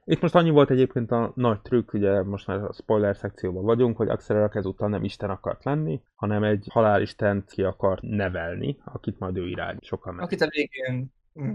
Speaker 2: Itt most annyi volt egyébként a nagy trükk, ugye most már a spoiler szekcióban vagyunk, hogy Axelrak ezúttal nem Isten akart lenni, hanem egy halálistent ki akart nevelni, akit majd ő irány. Sokan
Speaker 1: meg. Akit a végén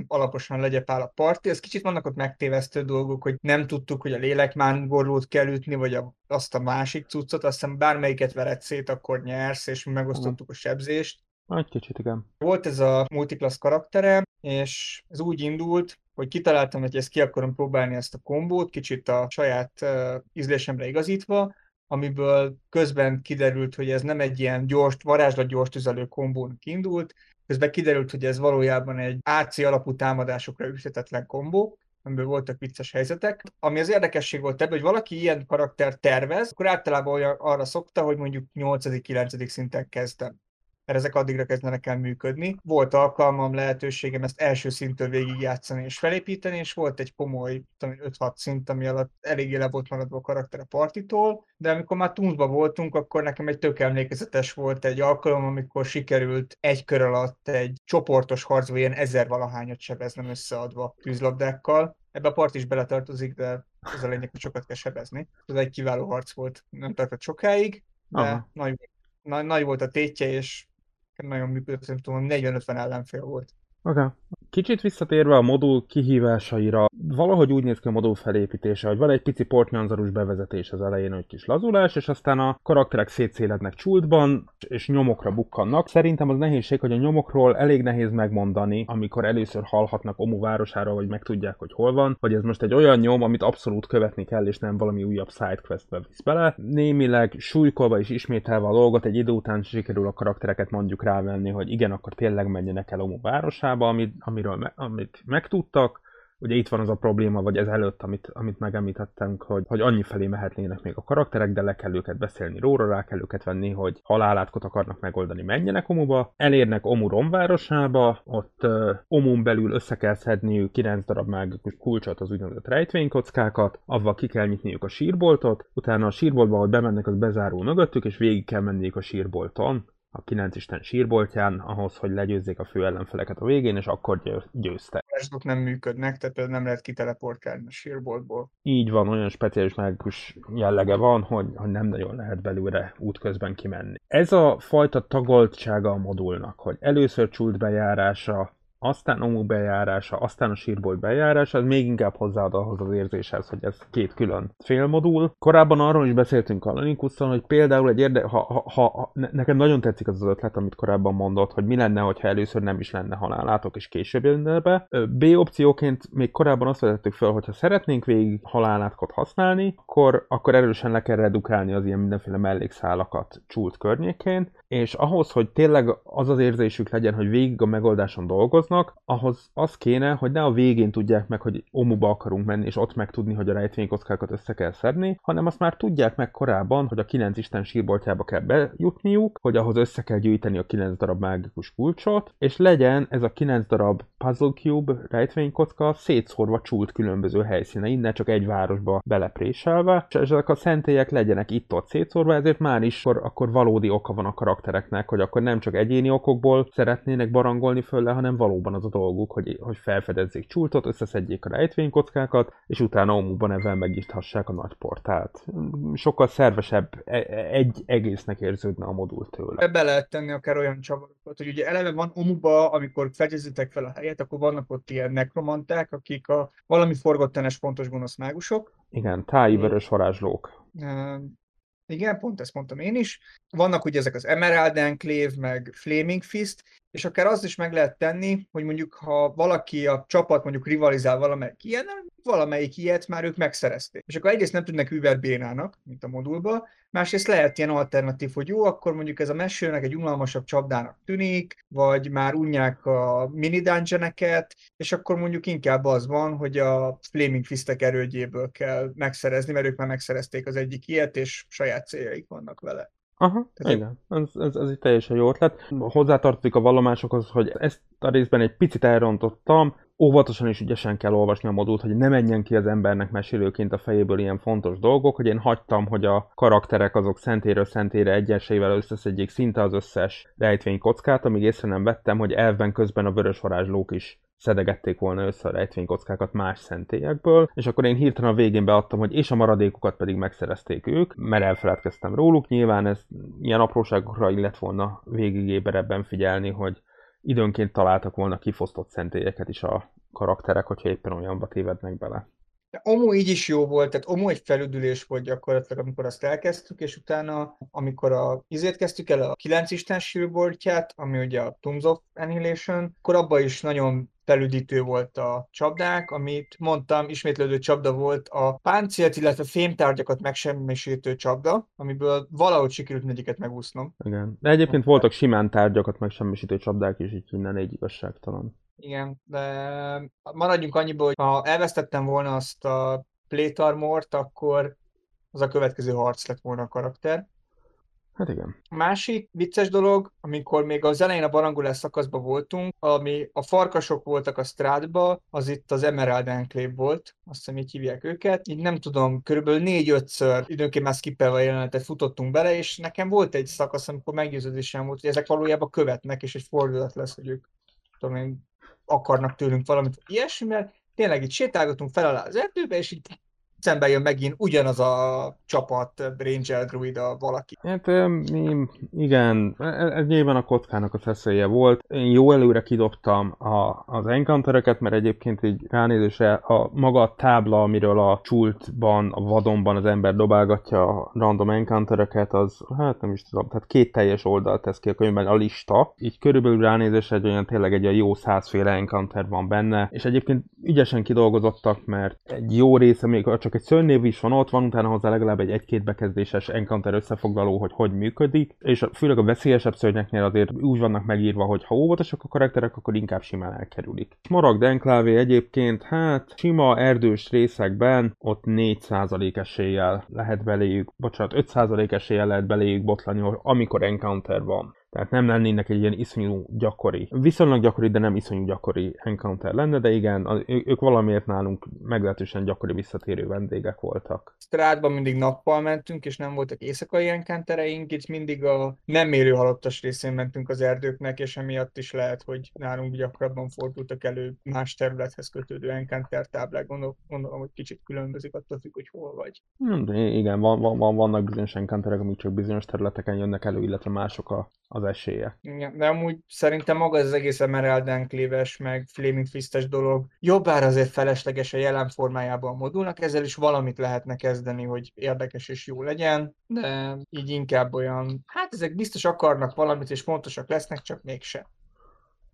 Speaker 1: alaposan legyepál a parti. Ez kicsit vannak ott megtévesztő dolgok, hogy nem tudtuk, hogy a lélekmángorlót kell ütni, vagy a, azt a másik cuccot, azt hiszem bármelyiket vered szét, akkor nyersz, és megosztottuk a sebzést.
Speaker 2: Egy kicsit, igen.
Speaker 1: Volt ez a multiclass karaktere, és ez úgy indult, hogy kitaláltam, hogy ezt ki akarom próbálni ezt a kombót, kicsit a saját uh, ízlésemre igazítva, amiből közben kiderült, hogy ez nem egy ilyen gyors, varázslat gyors tüzelő kombónak indult, közben kiderült, hogy ez valójában egy AC alapú támadásokra üthetetlen kombó, amiből voltak vicces helyzetek. Ami az érdekesség volt ebben, hogy valaki ilyen karakter tervez, akkor általában arra szokta, hogy mondjuk 8.-9. szinten kezdem mert ezek addigra kezdenek el működni. Volt alkalmam, lehetőségem ezt első szintől végigjátszani és felépíteni, és volt egy komoly 5-6 szint, ami alatt eléggé le volt maradva a karakter a partitól, de amikor már Tunzba voltunk, akkor nekem egy tök emlékezetes volt egy alkalom, amikor sikerült egy kör alatt egy csoportos harcba ilyen ezer valahányat sebeznem összeadva tűzlabdákkal. Ebbe a part is beletartozik, de ez a lényeg, hogy sokat kell sebezni. Ez egy kiváló harc volt, nem tartott sokáig, de nagy, nagy, nagy volt a tétje, és nagyon működött, nem tudom, 40-50 ellenfél volt.
Speaker 2: Okay. Kicsit visszatérve a modul kihívásaira, valahogy úgy néz ki a modul felépítése, hogy van egy pici portnyanzarus bevezetés az elején, egy kis lazulás, és aztán a karakterek szétszélednek csúldban, és nyomokra bukkannak. Szerintem az nehézség, hogy a nyomokról elég nehéz megmondani, amikor először hallhatnak Omu városára, vagy megtudják, hogy hol van, hogy ez most egy olyan nyom, amit abszolút követni kell, és nem valami újabb sidequestbe visz bele. Némileg súlykolva és ismételve a dolgot, egy idő után sikerül a karaktereket mondjuk rávenni, hogy igen, akkor tényleg menjenek el Omu városába, amit, amiről, amit megtudtak, ugye itt van az a probléma, vagy ez előtt, amit, amit megemlítettünk, hogy, hogy annyi felé mehetnének még a karakterek, de le kell őket beszélni róla, rá kell őket venni, hogy halálátkot akarnak megoldani, menjenek Omuba, elérnek Omu romvárosába, ott uh, Omun belül össze kell szedniük 9 darab mágikus kulcsot, az úgynevezett rejtvénykockákat, avval ki kell nyitniuk a sírboltot, utána a sírboltba, ahogy bemennek, az bezárul mögöttük, és végig kell menniük a sírbolton, a kilenc isten sírboltján ahhoz, hogy legyőzzék a fő ellenfeleket a végén, és akkor győzte.
Speaker 1: Azok nem működnek, tehát nem lehet kiteleportálni a sírboltból.
Speaker 2: Így van, olyan speciális mágikus jellege van, hogy, hogy nem nagyon lehet belőle útközben kimenni. Ez a fajta tagoltsága a modulnak, hogy először csult bejárása, aztán Omu bejárása, aztán a sírbolt bejárása, ez még inkább hozzáad ahhoz az érzéshez, hogy ez két külön félmodul. Korábban arról is beszéltünk Alanikusszal, hogy például egy érde... ha, ha, ha, nekem nagyon tetszik az az ötlet, amit korábban mondott, hogy mi lenne, ha először nem is lenne halálátok, és később jönne be. B opcióként még korábban azt vezettük fel, hogy ha szeretnénk végig halálátkot használni, akkor, akkor erősen le kell redukálni az ilyen mindenféle mellékszálakat csúlt környékén, és ahhoz, hogy tényleg az az érzésük legyen, hogy végig a megoldáson dolgoznak, ahhoz az kéne, hogy ne a végén tudják meg, hogy Omuba akarunk menni, és ott megtudni, hogy a rejtvénykockákat össze kell szedni, hanem azt már tudják meg korábban, hogy a kilenc isten sírboltjába kell bejutniuk, hogy ahhoz össze kell gyűjteni a kilenc darab mágikus kulcsot, és legyen ez a kilenc darab puzzle cube rejtvénykocka szétszórva csúlt különböző helyszínein, ne csak egy városba belepréselve, és ezek a szentélyek legyenek itt-ott szétszórva, ezért már is akkor, akkor valódi oka van a karakter karaktereknek, hogy akkor nem csak egyéni okokból szeretnének barangolni föl le, hanem valóban az a dolguk, hogy, hogy felfedezzék csultot, összeszedjék a rejtvénykockákat, és utána Omuban ebben megnyithassák a nagy portált. Sokkal szervesebb, e, e, egy egésznek érződne a modul tőle.
Speaker 1: Ebbe lehet tenni akár olyan csavarokat, hogy ugye eleve van Omuba, amikor fedyezitek fel a helyet, akkor vannak ott ilyen nekromanták, akik a valami forgottenes pontos gonosz mágusok.
Speaker 2: Igen, táji vörös varázslók.
Speaker 1: Igen, pont ezt mondtam én is. Vannak ugye ezek az Emerald Enclave, meg Flaming Fist, és akár azt is meg lehet tenni, hogy mondjuk ha valaki a csapat mondjuk rivalizál valamelyik ilyen, valamelyik ilyet már ők megszerezték. És akkor egyrészt nem tudnak Uber bénának, mint a modulba, másrészt lehet ilyen alternatív, hogy jó, akkor mondjuk ez a mesőnek egy unalmasabb csapdának tűnik, vagy már unják a mini dungeoneket, és akkor mondjuk inkább az van, hogy a Flaming Fistek erődjéből kell megszerezni, mert ők már megszerezték az egyik ilyet, és saját céljaik vannak vele.
Speaker 2: Aha, Tehát igen, ez, ez, ez egy teljesen jó ötlet. Hozzátartozik a vallomásokhoz, hogy ezt a részben egy picit elrontottam, óvatosan és ügyesen kell olvasni a modult, hogy ne menjen ki az embernek mesélőként a fejéből ilyen fontos dolgok, hogy én hagytam, hogy a karakterek azok szentéről szentére egyensével összeszedjék szinte az összes rejtvénykockát, amíg észre nem vettem, hogy elven közben a vörös varázslók is szedegették volna össze a rejtvénykockákat más szentélyekből, és akkor én hirtelen a végén beadtam, hogy és a maradékokat pedig megszerezték ők, mert elfeledkeztem róluk. Nyilván ez ilyen apróságokra illett volna végig ebben figyelni, hogy időnként találtak volna kifosztott szentélyeket is a karakterek, hogyha éppen olyanba tévednek bele.
Speaker 1: De Omu így is jó volt, tehát Omu egy felüdülés volt gyakorlatilag, amikor azt elkezdtük, és utána, amikor a izét kezdtük el a 9 isten sírboltját, ami ugye a Tombs of Annihilation, akkor abban is nagyon felüdítő volt a csapdák, amit mondtam, ismétlődő csapda volt a páncélt, illetve fémtárgyakat megsemmisítő csapda, amiből valahogy sikerült egyiket megúsznom.
Speaker 2: Igen, de egyébként voltak simán tárgyakat megsemmisítő csapdák is, így innen egy igazságtalan.
Speaker 1: Igen, de maradjunk annyiból, hogy ha elvesztettem volna azt a plate armort, akkor az a következő harc lett volna a karakter.
Speaker 2: Hát igen.
Speaker 1: Másik vicces dolog, amikor még az elején a barangolás szakaszban voltunk, ami a farkasok voltak a strádba, az itt az Emerald Enclave volt, azt hiszem így hívják őket. Így nem tudom, körülbelül négy-ötször időnként már skippelve jelenetet futottunk bele, és nekem volt egy szakasz, amikor meggyőződésem volt, hogy ezek valójában követnek, és egy fordulat lesz, hogy ők tudom én, akarnak tőlünk valamit, ilyesmi, mert tényleg itt sétálgatunk fel alá az erdőbe, és így szembe jön megint ugyanaz a csapat, Ranger Druida valaki.
Speaker 2: Hát igen, ez e, nyilván a kockának a feszélye volt. Én jó előre kidobtam a, az encountereket, mert egyébként így ránézésre a maga a tábla, amiről a csultban, a vadonban az ember dobálgatja a random encountereket, az hát nem is tudom, tehát két teljes oldalt tesz ki a könyvben a lista. Így körülbelül ránézésre egy olyan tényleg egy jó százféle encounter van benne, és egyébként ügyesen kidolgozottak, mert egy jó része még csak csak egy szörnynév is van ott, van utána hozzá legalább egy egy-két bekezdéses encounter összefoglaló, hogy hogy működik, és főleg a veszélyesebb szörnyeknél azért úgy vannak megírva, hogy ha óvatosak a karakterek, akkor inkább simán elkerülik. Maragd Enklávé egyébként, hát sima erdős részekben ott 4% eséllyel lehet beléjük, bocsánat, 5% eséllyel lehet beléjük botlani, amikor encounter van. Tehát nem lennének egy ilyen iszonyú gyakori, viszonylag gyakori, de nem iszonyú gyakori encounter lenne, de igen, ők valamiért nálunk meglehetősen gyakori visszatérő vendégek voltak.
Speaker 1: Strádban mindig nappal mentünk, és nem voltak éjszakai encountereink, itt mindig a nem élő halottas részén mentünk az erdőknek, és emiatt is lehet, hogy nálunk gyakrabban fordultak elő más területhez kötődő encounter táblák. Gondolom, gondolom, hogy kicsit különbözik attól függ, hogy hol vagy.
Speaker 2: Hmm, igen, van, van, vannak bizonyos encounterek, amik csak bizonyos területeken jönnek elő, illetve mások a, az az esélye.
Speaker 1: Igen, de amúgy szerintem maga az egész Emerald Enclave-es, meg Flaming Fistes dolog jobbára azért felesleges a jelen formájában a modulnak, ezzel is valamit lehetne kezdeni, hogy érdekes és jó legyen, de így inkább olyan, hát ezek biztos akarnak valamit, és pontosak lesznek, csak mégse.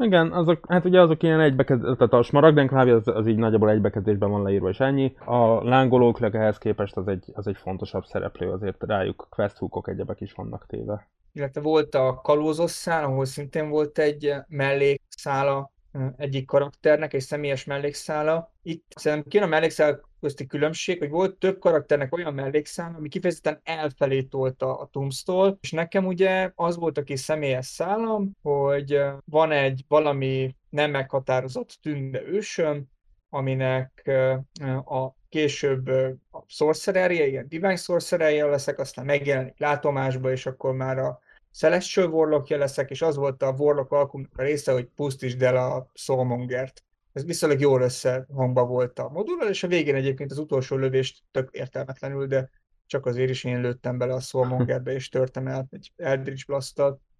Speaker 2: Igen, azok, hát ugye azok ilyen egybekezdés, tehát a smaragdenklávi az, az így nagyjából egybekezdésben van leírva, és ennyi. A lángolók ehhez képest az egy, az egy fontosabb szereplő, azért rájuk quest hookok egyebek is vannak téve
Speaker 1: illetve volt a kalózos szál, ahol szintén volt egy mellékszála egyik karakternek, egy személyes mellékszála. Itt szerintem kéne a mellékszál közti különbség, hogy volt több karakternek olyan mellékszál, ami kifejezetten elfelé tolta a Tombstól, és nekem ugye az volt a kis személyes szállam, hogy van egy valami nem meghatározott tünde ősöm, aminek a később a sorcererje, ilyen divine sorcererje leszek, aztán megjelenik látomásba, és akkor már a Celestial Warlockja leszek, és az volt a Warlock alkumnak része, hogy pusztítsd el a Soulmongert. Ez viszonylag jól összehangba volt a modulral, és a végén egyébként az utolsó lövést tök értelmetlenül, de csak azért is én lőttem bele a Soulmongerbe, és törtem el egy Eldritch blast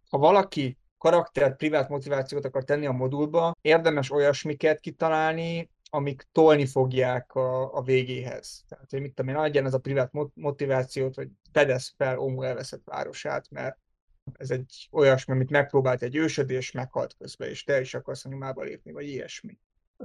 Speaker 1: Ha valaki karakter, privát motivációt akar tenni a modulba, érdemes olyasmiket kitalálni, amik tolni fogják a, a végéhez. Tehát, hogy mit tudom én, adjan ez a privát motivációt, hogy fedez fel Omu elveszett városát, mert Ez egy olyasmi, amit megpróbált egy ősöd, és meghalt közben, és te is akarsz a nyomába lépni, vagy ilyesmi.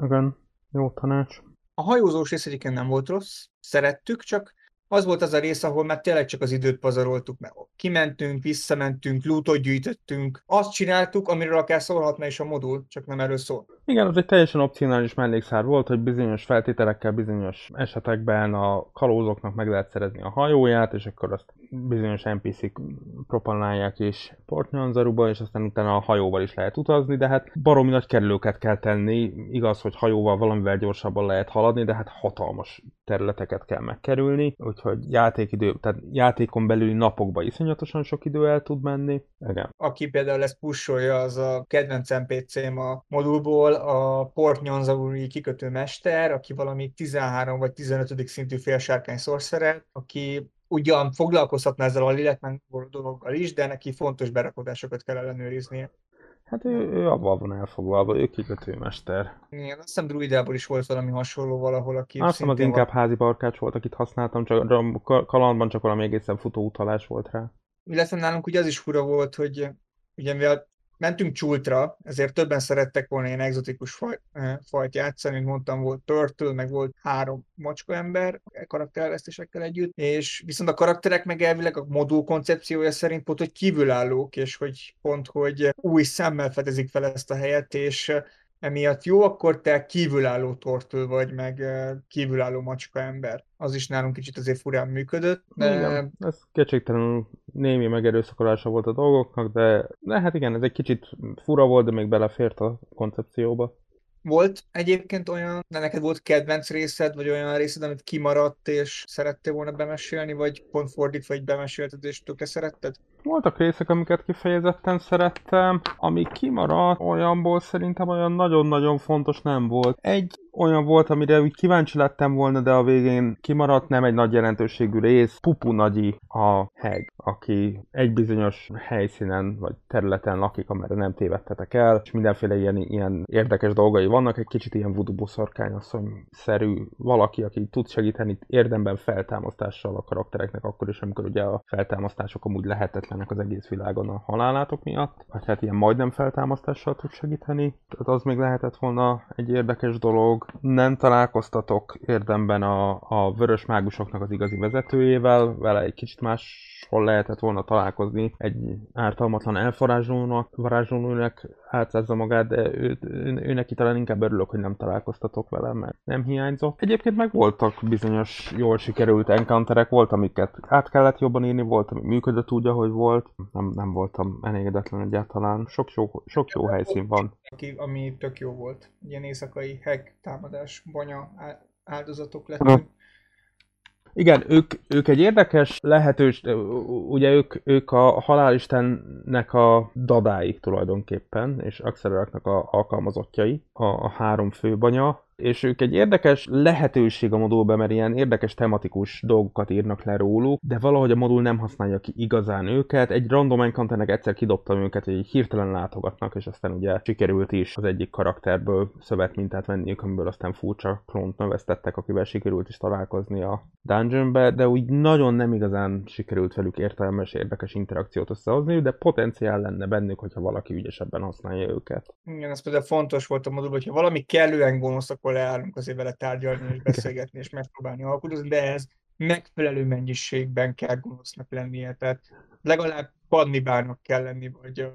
Speaker 2: Igen, jó tanács.
Speaker 1: A hajózós rész egyébként nem volt rossz, szerettük, csak az volt az a rész, ahol már tényleg csak az időt pazaroltuk, mert kimentünk, visszamentünk, lootot gyűjtöttünk, azt csináltuk, amiről akár szólhatna is a modul, csak nem erről szól.
Speaker 2: Igen, az egy teljesen opcionális mellékszár volt, hogy bizonyos feltételekkel, bizonyos esetekben a kalózoknak meg lehet szerezni a hajóját, és akkor azt bizonyos NPC-k propannálják is Portnyanzaruba, és aztán utána a hajóval is lehet utazni, de hát baromi nagy kerülőket kell tenni. Igaz, hogy hajóval valamivel gyorsabban lehet haladni, de hát hatalmas területeket kell megkerülni, úgyhogy játékidő, tehát játékon belüli napokba iszonyatosan sok idő el tud menni. Igen.
Speaker 1: Aki például ezt pusolja, az a kedvenc NPC-m a modulból, a Port Nyanzauri kikötő mester, aki valami 13 vagy 15. szintű félsárkány szorszerel, aki ugyan foglalkozhatna ezzel a lélekmentő dologgal is, de neki fontos berakodásokat kell ellenőriznie.
Speaker 2: Hát ő, ő abban van elfoglalva, ő kikötőmester.
Speaker 1: Igen, azt hiszem druidából is volt valami hasonló valahol, aki
Speaker 2: Azt hiszem az inkább van... házi barkács volt, akit használtam, csak kalandban csak valami egészen futó utalás volt rá.
Speaker 1: Illetve nálunk ugye az is fura volt, hogy ugye mivel mentünk csultra, ezért többen szerettek volna ilyen egzotikus faj, fajt játszani, mint mondtam, volt Turtle, meg volt három macska ember karaktervesztésekkel együtt, és viszont a karakterek meg elvileg a modul koncepciója szerint pont, hogy kívülállók, és hogy pont, hogy új szemmel fedezik fel ezt a helyet, és emiatt jó, akkor te kívülálló tortől vagy, meg kívülálló macska ember. Az is nálunk kicsit azért furán működött.
Speaker 2: De... Igen, ez kétségtelenül némi megerőszakolása volt a dolgoknak, de, de hát igen, ez egy kicsit fura volt, de még belefért a koncepcióba.
Speaker 1: Volt egyébként olyan, de neked volt kedvenc részed, vagy olyan részed, amit kimaradt, és szerettél volna bemesélni, vagy pont fordítva, vagy bemesélted, és tökre szeretted?
Speaker 2: Voltak részek, amiket kifejezetten szerettem, ami kimaradt, olyanból szerintem olyan nagyon-nagyon fontos nem volt. Egy olyan volt, amire úgy kíváncsi lettem volna, de a végén kimaradt, nem egy nagy jelentőségű rész. Pupu Nagyi a heg, aki egy bizonyos helyszínen vagy területen lakik, amerre nem tévedtetek el, és mindenféle ilyen, ilyen érdekes dolgai vannak, egy kicsit ilyen voodoo boszorkányasszony-szerű valaki, aki tud segíteni érdemben feltámasztással a karaktereknek, akkor is, amikor ugye a feltámasztások amúgy lehetetlenek az egész világon a halálátok miatt, vagy hát ilyen majdnem feltámasztással tud segíteni. Tehát az még lehetett volna egy érdekes dolog nem találkoztatok érdemben a, a vörös mágusoknak az igazi vezetőjével, vele egy kicsit más hol lehetett volna találkozni egy ártalmatlan elforázsolónak, varázsolónak átszázza magát, de ő, ő, ő, neki talán inkább örülök, hogy nem találkoztatok vele, mert nem hiányzott. Egyébként meg voltak bizonyos jól sikerült encounterek, volt, amiket át kellett jobban írni, volt, ami működött úgy, ahogy volt. Nem, nem voltam elégedetlen egyáltalán. Sok jó, sok jó helyszín van.
Speaker 1: Aki, ami tök jó volt. Ilyen éjszakai hack támadás, banya áldozatok lettünk.
Speaker 2: Igen, ők, ők egy érdekes lehetős, ugye ők, ők a halálistennek a dadáik tulajdonképpen, és Axeloraknak a alkalmazottjai, a, a három főbanya, és ők egy érdekes lehetőség a modulban, mert ilyen érdekes tematikus dolgokat írnak le róluk, de valahogy a modul nem használja ki igazán őket. Egy random encounternek egyszer kidobtam őket, hogy hirtelen látogatnak, és aztán ugye sikerült is az egyik karakterből szövetmintát venniük, amiből aztán furcsa klónt növesztettek, akivel sikerült is találkozni a dungeonbe, de úgy nagyon nem igazán sikerült velük értelmes, érdekes interakciót összehozni, de potenciál lenne bennük, hogyha valaki ügyesebben használja őket.
Speaker 1: Igen, ez például fontos volt a modulban, hogyha valami kellően gonosz, akkor leállunk azért vele tárgyalni és beszélgetni és megpróbálni alkudozni, de ez megfelelő mennyiségben kell gonosznak lennie, tehát legalább kannibálnak kell lenni, vagy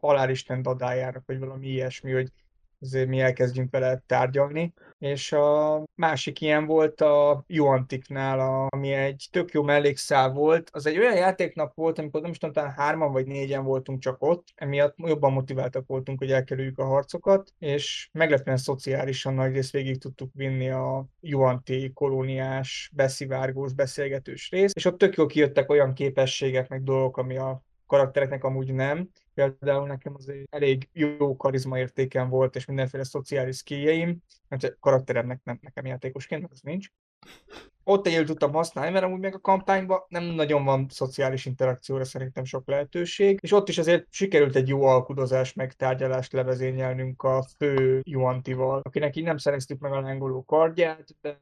Speaker 1: halálisten dadájának, vagy valami ilyesmi, hogy azért mi elkezdjünk vele tárgyalni. És a másik ilyen volt a Juantiknál, ami egy tök jó mellékszál volt. Az egy olyan játéknap volt, amikor nem is tudom, talán hárman vagy négyen voltunk csak ott, emiatt jobban motiváltak voltunk, hogy elkerüljük a harcokat, és meglepően szociálisan nagy részt végig tudtuk vinni a Juanti kolóniás, beszivárgós, beszélgetős részt, és ott tök jó kijöttek olyan képességek, meg dolgok, ami a karaktereknek amúgy nem. Például nekem az egy elég jó karizma értéken volt, és mindenféle szociális skilljeim, mert karakteremnek nem nekem játékosként, az nincs. Ott egyébként tudtam használni, mert amúgy meg a kampányban nem nagyon van szociális interakcióra szerintem sok lehetőség, és ott is azért sikerült egy jó alkudozás, meg tárgyalást levezényelnünk a fő Juantival, akinek így nem szereztük meg a lángoló kardját, de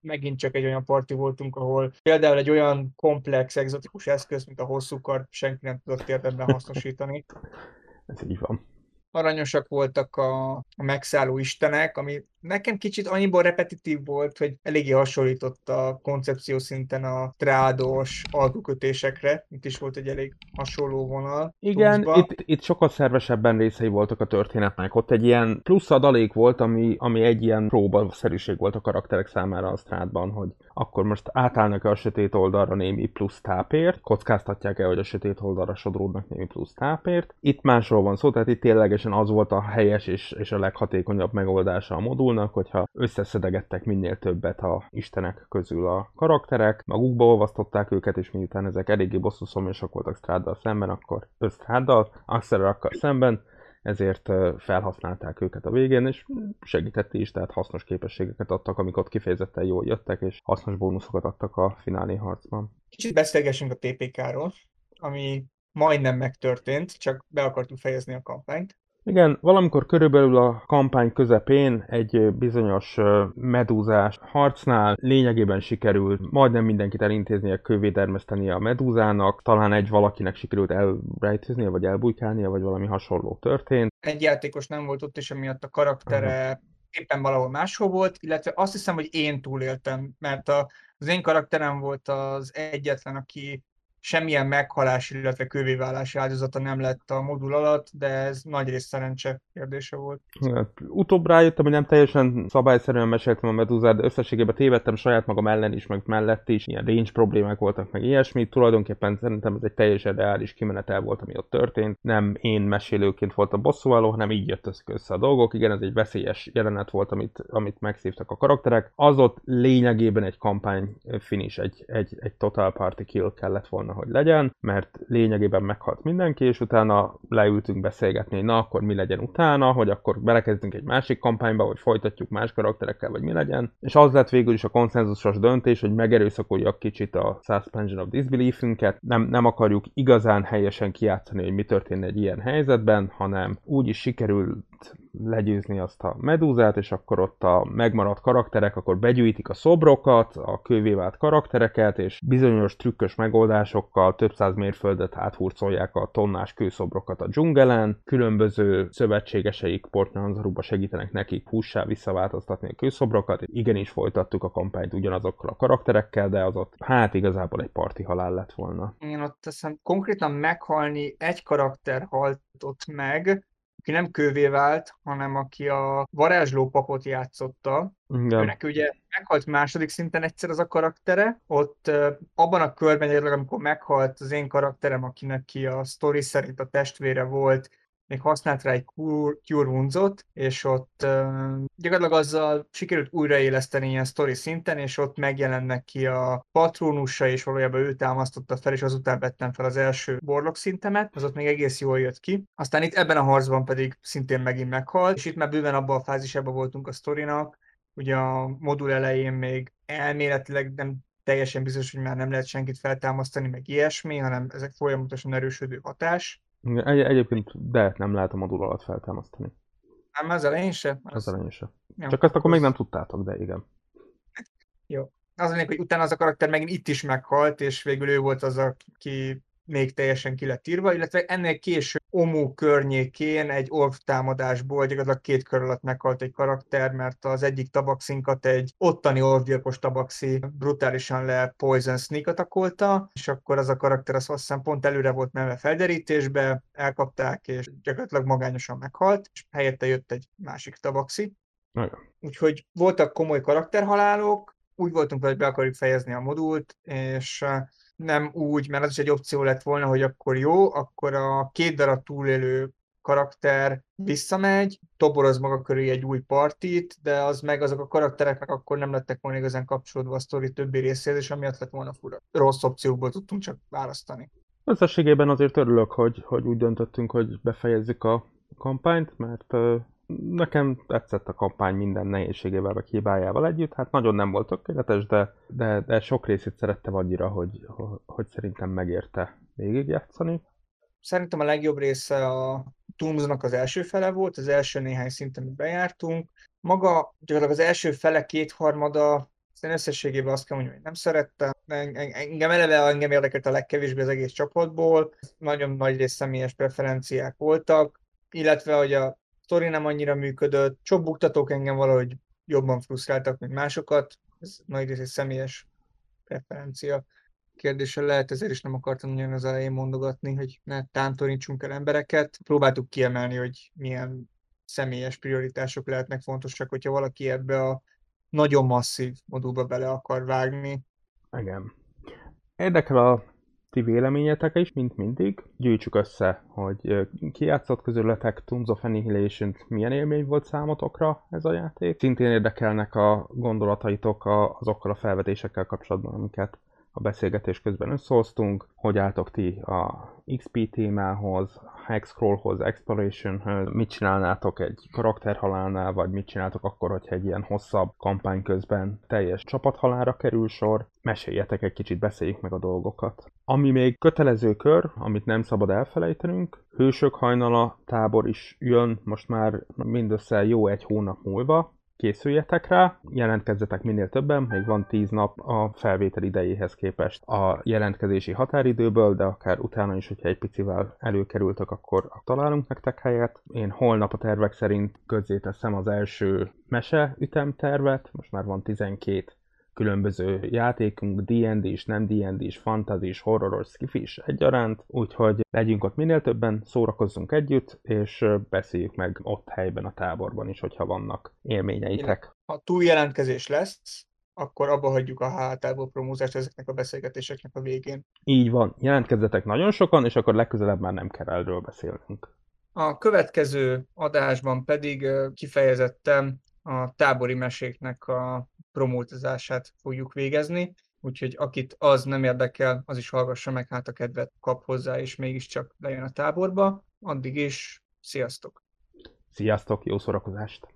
Speaker 1: megint csak egy olyan parti voltunk, ahol például egy olyan komplex, egzotikus eszköz, mint a hosszú kar, senki nem tudott érdemben hasznosítani. <laughs>
Speaker 2: Ez így van
Speaker 1: aranyosak voltak a, a megszálló istenek, ami nekem kicsit annyiból repetitív volt, hogy eléggé hasonlított a koncepció szinten a trádos alkukötésekre, itt is volt egy elég hasonló vonal.
Speaker 2: Igen, itt, itt sokkal szervesebben részei voltak a történetnek. Ott egy ilyen plusz adalék volt, ami, ami egy ilyen próbaszerűség volt a karakterek számára a strádban, hogy akkor most átállnak-e a sötét oldalra némi plusz tápért, kockáztatják-e, hogy a sötét oldalra sodródnak némi plusz tápért. Itt másról van szó, tehát itt ténylegesen az volt a helyes és, és a leghatékonyabb megoldása a modulnak, hogyha összeszedegettek minél többet a istenek közül a karakterek, magukba olvasztották őket, és miután ezek eléggé bosszú szomjasak voltak Stráddal szemben, akkor Stráddal, Axelrakkal szemben, ezért felhasználták őket a végén, és segített is, tehát hasznos képességeket adtak, amik ott kifejezetten jól jöttek, és hasznos bónuszokat adtak a finálé harcban.
Speaker 1: Kicsit beszélgessünk a TPK-ról, ami majdnem megtörtént, csak be akartuk fejezni a kampányt.
Speaker 2: Igen, valamikor körülbelül a kampány közepén egy bizonyos medúzás harcnál lényegében sikerült majdnem mindenkit elintéznie, kővédermesztenie a medúzának, talán egy valakinek sikerült elrejtőznie, vagy elbújkálnia, vagy valami hasonló történt.
Speaker 1: Egy játékos nem volt ott, és emiatt a karaktere uh-huh. éppen valahol máshol volt, illetve azt hiszem, hogy én túléltem, mert a, az én karakterem volt az egyetlen, aki semmilyen meghalás, illetve kövévállás áldozata nem lett a modul alatt, de ez nagy rész szerencse kérdése volt.
Speaker 2: Hát, utóbb rájöttem, hogy nem teljesen szabályszerűen meséltem a medúzát, de összességében tévedtem saját magam ellen is, meg mellett is, ilyen range problémák voltak, meg ilyesmi. Tulajdonképpen szerintem ez egy teljesen reális kimenetel volt, ami ott történt. Nem én mesélőként voltam bosszúálló, hanem így jött össze a dolgok. Igen, ez egy veszélyes jelenet volt, amit, amit megszívtak a karakterek. Az ott lényegében egy kampány finish, egy, egy, egy total party kill kellett volna hogy legyen, mert lényegében meghalt mindenki, és utána leültünk beszélgetni, hogy na akkor mi legyen utána, hogy akkor belekezdünk egy másik kampányba, hogy folytatjuk más karakterekkel, vagy mi legyen. És az lett végül is a konszenzusos döntés, hogy megerőszakoljuk kicsit a Suspension of Disbelief-ünket, nem, nem akarjuk igazán helyesen kijátszani, hogy mi történne egy ilyen helyzetben, hanem úgy is legyőzni azt a medúzát, és akkor ott a megmaradt karakterek akkor begyűjtik a szobrokat, a kővé vált karaktereket, és bizonyos trükkös megoldásokkal több száz mérföldet áthurcolják a tonnás kőszobrokat a dzsungelen, különböző szövetségeseik Portnyanzaruba segítenek nekik hússá visszaváltoztatni a kőszobrokat, igenis folytattuk a kampányt ugyanazokkal a karakterekkel, de az ott hát igazából egy parti halál lett volna.
Speaker 1: Én ott teszem, konkrétan meghalni egy karakter halt ott meg, aki nem kővé vált, hanem aki a varázsló papot játszotta. Igen. Őnek ugye meghalt második szinten egyszer az a karaktere, ott abban a körben, amikor meghalt az én karakterem, akinek ki a sztori szerint a testvére volt, még használt rá egy Cure Wounds-ot, és ott uh, gyakorlatilag azzal sikerült újraéleszteni ilyen sztori szinten, és ott megjelennek ki a patronusa, és valójában ő támasztotta fel, és azután vettem fel az első borlok szintemet, az ott még egész jól jött ki. Aztán itt ebben a harcban pedig szintén megint meghalt, és itt már bőven abban a fázisában voltunk a sztorinak, ugye a modul elején még elméletileg nem teljesen biztos, hogy már nem lehet senkit feltámasztani, meg ilyesmi, hanem ezek folyamatosan erősödő hatás.
Speaker 2: Egy, egyébként de nem lehet a modul alatt feltámasztani.
Speaker 1: Nem, az elején se?
Speaker 2: Az, az elején se. Jó, Csak ezt akkor még nem tudtátok, de igen.
Speaker 1: Jó. Az mondjuk, hogy utána az a karakter megint itt is meghalt, és végül ő volt az, aki még teljesen ki lett írva, illetve ennél később Omu környékén egy orv támadásból gyakorlatilag két kör alatt meghalt egy karakter, mert az egyik tabaxinkat egy ottani orvgyilkos tabaxi brutálisan le Poison Sneak atakolta, és akkor az a karakter az azt hiszem pont előre volt menve felderítésbe, elkapták, és gyakorlatilag magányosan meghalt, és helyette jött egy másik tabaxi. Úgyhogy voltak komoly karakterhalálok, úgy voltunk hogy be akarjuk fejezni a modult, és nem úgy, mert az is egy opció lett volna, hogy akkor jó, akkor a két darab túlélő karakter visszamegy, toboroz maga köré egy új partit, de az meg azok a karaktereknek akkor nem lettek volna igazán kapcsolódva a sztori többi részéhez, és amiatt lett volna fura. Rossz opciókból tudtunk csak választani.
Speaker 2: Összességében azért örülök, hogy, hogy úgy döntöttünk, hogy befejezzük a kampányt, mert nekem tetszett a kampány minden nehézségével, vagy hibájával együtt. Hát nagyon nem volt tökéletes, de, de, de sok részét szerettem annyira, hogy, hogy szerintem megérte végigjátszani.
Speaker 1: Szerintem a legjobb része a Tombsnak az első fele volt, az első néhány szinten bejártunk. Maga gyakorlatilag az első fele kétharmada Aztán összességében azt kell mondjam, hogy nem szerettem. Engem eleve engem érdekelt a legkevésbé az egész csapatból. Nagyon nagy rész személyes preferenciák voltak, illetve hogy a sztori nem annyira működött. Sok buktatók engem valahogy jobban frusztráltak, mint másokat. Ez nagy rész egy személyes preferencia kérdése lehet, ezért is nem akartam nagyon az elején mondogatni, hogy ne tántorítsunk el embereket. Próbáltuk kiemelni, hogy milyen személyes prioritások lehetnek fontosak, hogyha valaki ebbe a nagyon masszív modulba bele akar vágni.
Speaker 2: Igen. Érdekel a ti véleményetek is, mint mindig. Gyűjtsük össze, hogy ki játszott közületek Tooms of annihilation milyen élmény volt számotokra ez a játék. Szintén érdekelnek a gondolataitok azokkal a felvetésekkel kapcsolatban, amiket a beszélgetés közben összehoztunk, hogy álltok ti a XP témához, Hexcrawlhoz, Explorationhöz, mit csinálnátok egy karakterhalálnál, vagy mit csináltok akkor, hogyha egy ilyen hosszabb kampány közben teljes csapathalára kerül sor. Meséljetek egy kicsit, beszéljük meg a dolgokat. Ami még kötelező kör, amit nem szabad elfelejtenünk, Hősök hajnala tábor is jön most már mindössze jó egy hónap múlva, készüljetek rá, jelentkezzetek minél többen, még van 10 nap a felvétel idejéhez képest a jelentkezési határidőből, de akár utána is, hogyha egy picivel előkerültek, akkor találunk nektek helyet. Én holnap a tervek szerint közzéteszem az első mese ütemtervet, most már van 12 különböző játékunk, D&D is, nem D&D is, fantasy is, horroros, skifi is egyaránt, úgyhogy legyünk ott minél többen, szórakozzunk együtt, és beszéljük meg ott helyben a táborban is, hogyha vannak élményeitek.
Speaker 1: Ha túl jelentkezés lesz, akkor abba hagyjuk a hátából promózást ezeknek a beszélgetéseknek a végén.
Speaker 2: Így van, jelentkezzetek nagyon sokan, és akkor legközelebb már nem kell erről beszélnünk.
Speaker 1: A következő adásban pedig kifejezettem a tábori meséknek a promótozását fogjuk végezni, úgyhogy akit az nem érdekel, az is hallgassa meg, hát a kedvet kap hozzá, és mégiscsak lejön a táborba. Addig is, sziasztok!
Speaker 2: Sziasztok, jó szórakozást!